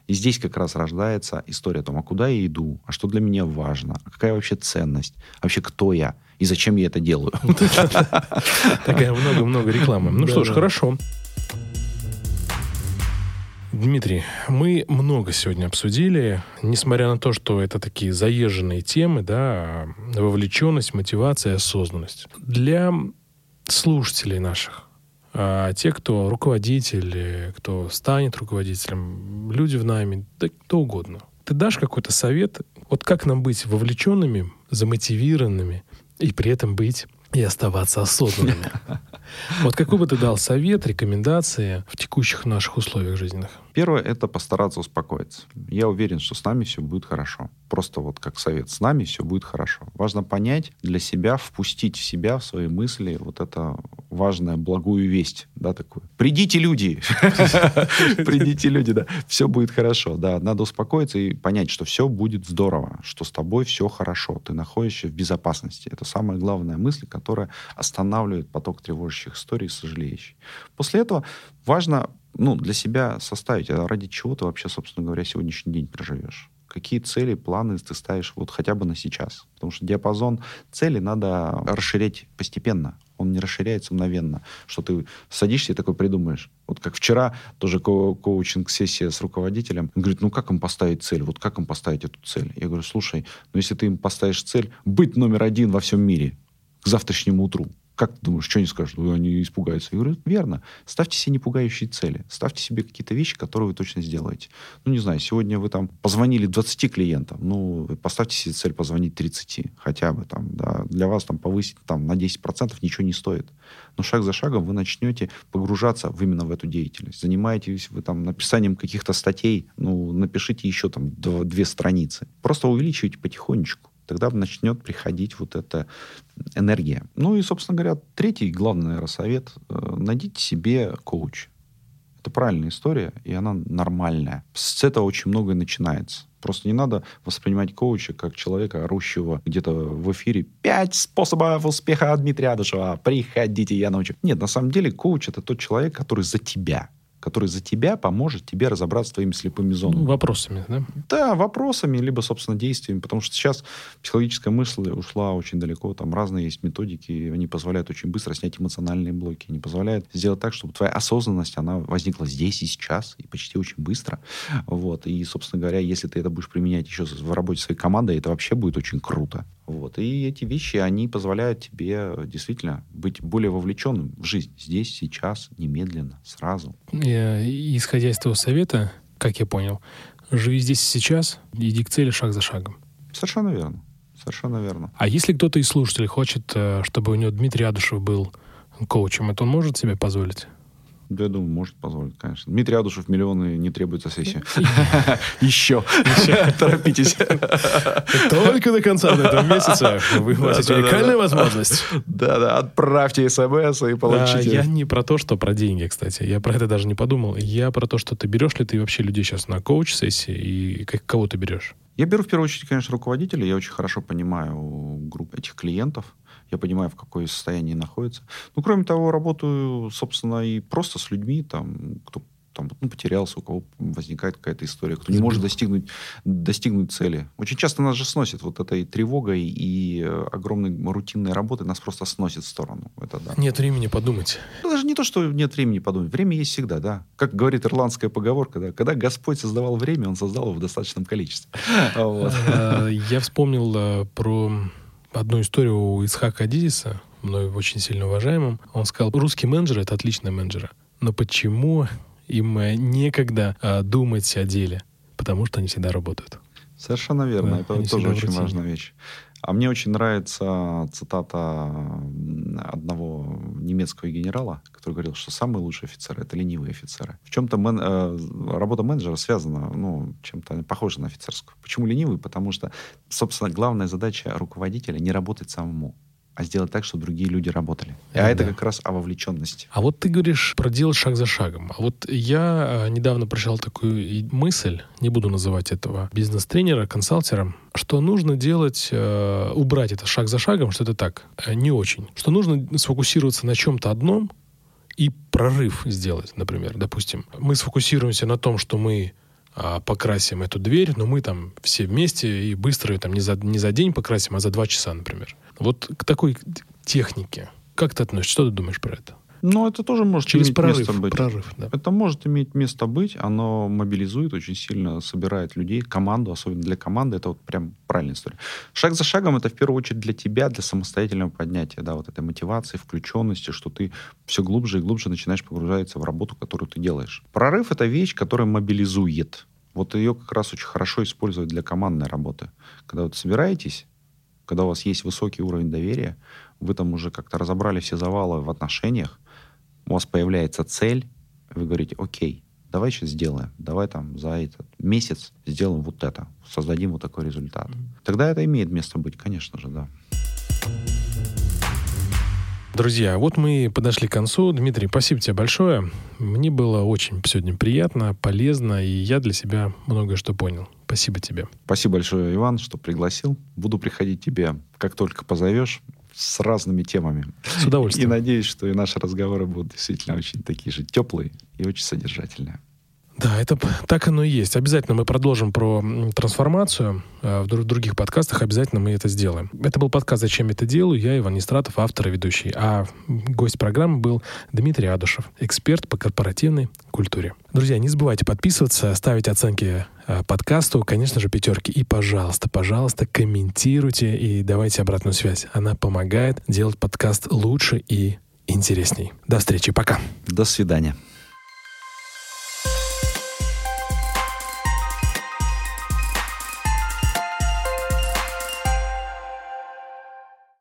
И здесь как раз рождается история о том, а куда я иду, а что для меня важно, а какая вообще ценность, а вообще кто я и зачем я это делаю. [LAUGHS] Такая много-много рекламы. Ну что ж, хорошо. Дмитрий, мы много сегодня обсудили, несмотря на то, что это такие заезженные темы, да, вовлеченность, мотивация, осознанность. Для слушателей наших, а те, кто руководитель, кто станет руководителем, люди в найме, да кто угодно. Ты дашь какой-то совет, вот как нам быть вовлеченными, замотивированными и при этом быть и оставаться осознанными. [LAUGHS] Вот какой бы ты дал совет, рекомендации в текущих наших условиях жизненных? Первое — это постараться успокоиться. Я уверен, что с нами все будет хорошо. Просто вот как совет, с нами все будет хорошо. Важно понять для себя, впустить в себя, в свои мысли вот это важная благую весть, да, такую. Придите, люди! [LAUGHS] Придите, люди, да. Все будет хорошо, да. Надо успокоиться и понять, что все будет здорово, что с тобой все хорошо, ты находишься в безопасности. Это самая главная мысль, которая останавливает поток тревожащих историй, сожалеющих. После этого важно ну, для себя составить, а ради чего ты вообще, собственно говоря, сегодняшний день проживешь. Какие цели, планы ты ставишь вот хотя бы на сейчас. Потому что диапазон целей надо расширять постепенно. Он не расширяется мгновенно. Что ты садишься и такой придумаешь. Вот как вчера тоже ко- коучинг-сессия с руководителем. Он говорит, ну как им поставить цель? Вот как им поставить эту цель? Я говорю, слушай, ну если ты им поставишь цель быть номер один во всем мире к завтрашнему утру, как ты думаешь, что они скажут? Они испугаются. Я говорю, верно. Ставьте себе не пугающие цели. Ставьте себе какие-то вещи, которые вы точно сделаете. Ну, не знаю, сегодня вы там позвонили 20 клиентам. Ну, поставьте себе цель позвонить 30 хотя бы там, да. Для вас там повысить там на 10% ничего не стоит. Но шаг за шагом вы начнете погружаться в именно в эту деятельность. Занимаетесь вы там написанием каких-то статей, ну, напишите еще там две страницы. Просто увеличивайте потихонечку тогда начнет приходить вот эта энергия. Ну и, собственно говоря, третий главный, наверное, совет. Э, найдите себе коуч. Это правильная история, и она нормальная. С этого очень многое начинается. Просто не надо воспринимать коуча как человека, орущего где-то в эфире «Пять способов успеха Дмитрия Адушева! Приходите, я научу». Нет, на самом деле коуч — это тот человек, который за тебя который за тебя поможет тебе разобраться с твоими слепыми зонами. Ну, вопросами, да? Да, вопросами, либо, собственно, действиями, потому что сейчас психологическая мысль ушла очень далеко, там разные есть методики, они позволяют очень быстро снять эмоциональные блоки, они позволяют сделать так, чтобы твоя осознанность, она возникла здесь и сейчас, и почти очень быстро, вот, и, собственно говоря, если ты это будешь применять еще в работе своей командой, это вообще будет очень круто, вот, и эти вещи, они позволяют тебе действительно быть более вовлеченным в жизнь здесь, сейчас, немедленно, сразу исходя из того совета, как я понял, живи здесь и сейчас, иди к цели шаг за шагом. Совершенно верно. Совершенно верно. А если кто-то из слушателей хочет, э, чтобы у него Дмитрий Адушев был коучем, это он может себе позволить? Да, я думаю, может позволить, конечно. Дмитрий Адушев, миллионы не требуется сессия. [LAUGHS] Еще. [LAUGHS] Торопитесь. [LAUGHS] Только до конца этого месяца вы у вас есть уникальная возможность. Да-да, отправьте смс и получите. Я не про то, что про деньги, кстати. Я про это даже не подумал. Я про то, что ты берешь ли ты вообще людей сейчас на коуч-сессии и кого ты берешь? Я беру в первую очередь, конечно, руководителей. Я очень хорошо понимаю группу этих клиентов я понимаю, в какое состоянии находится. Ну, кроме того, работаю, собственно, и просто с людьми, там, кто там, ну, потерялся, у кого возникает какая-то история, кто не может достигнуть, достигнуть цели. Очень часто нас же сносит вот этой тревогой и э, огромной рутинной работой, нас просто сносит в сторону. Это да. Нет времени подумать. Ну, даже не то, что нет времени подумать. Время есть всегда, да. Как говорит ирландская поговорка, да, когда Господь создавал время, Он создал его в достаточном количестве. [LAUGHS] А, я вспомнил э, про одну историю у Исхака Адидиса, мной очень сильно уважаемым. Он сказал, русские менеджеры — это отличные менеджеры. Но почему им некогда а, думать о деле? Потому что они всегда работают. Совершенно верно. Да, это тоже очень важная вещь. А мне очень нравится цитата одного немецкого генерала, который говорил, что самые лучшие офицеры — это ленивые офицеры. В чем-то мен, э, работа менеджера связана, ну, чем-то похожа на офицерскую. Почему ленивый? Потому что, собственно, главная задача руководителя — не работать самому а сделать так, чтобы другие люди работали. А да. это как раз о вовлеченности. А вот ты говоришь про делать шаг за шагом. А вот я э, недавно прочитал такую мысль, не буду называть этого бизнес-тренера, консалтера, что нужно делать, э, убрать это шаг за шагом, что это так, э, не очень. Что нужно сфокусироваться на чем-то одном и прорыв сделать, например. Допустим, мы сфокусируемся на том, что мы а, покрасим эту дверь, но мы там все вместе и быстро ее там не за, не за день покрасим, а за два часа, например. Вот к такой технике. Как ты относишься? Что ты думаешь про это? Ну, это тоже может Через иметь прорыв, место быть. Прорыв, да. Это может иметь место быть, оно мобилизует очень сильно, собирает людей, команду, особенно для команды, это вот прям правильная история. Шаг за шагом это в первую очередь для тебя, для самостоятельного поднятия, да, вот этой мотивации, включенности, что ты все глубже и глубже начинаешь погружаться в работу, которую ты делаешь. Прорыв это вещь, которая мобилизует. Вот ее как раз очень хорошо использовать для командной работы. Когда вот собираетесь, когда у вас есть высокий уровень доверия, вы там уже как-то разобрали все завалы в отношениях, у вас появляется цель, вы говорите, окей, давай сейчас сделаем, давай там за этот месяц сделаем вот это, создадим вот такой результат. Mm-hmm. Тогда это имеет место быть, конечно же, да. Друзья, вот мы подошли к концу. Дмитрий, спасибо тебе большое. Мне было очень сегодня приятно, полезно, и я для себя многое что понял. Спасибо тебе. Спасибо большое, Иван, что пригласил. Буду приходить тебе, как только позовешь, с разными темами. С удовольствием. И надеюсь, что и наши разговоры будут действительно очень такие же теплые и очень содержательные. Да, это так оно и есть. Обязательно мы продолжим про трансформацию. Э, в других подкастах обязательно мы это сделаем. Это был подкаст «Зачем это делаю?» Я Иван Нестратов, автор и ведущий. А гость программы был Дмитрий Адушев, эксперт по корпоративной культуре. Друзья, не забывайте подписываться, ставить оценки э, подкасту, конечно же, пятерки. И, пожалуйста, пожалуйста, комментируйте и давайте обратную связь. Она помогает делать подкаст лучше и интересней. До встречи, пока. До свидания.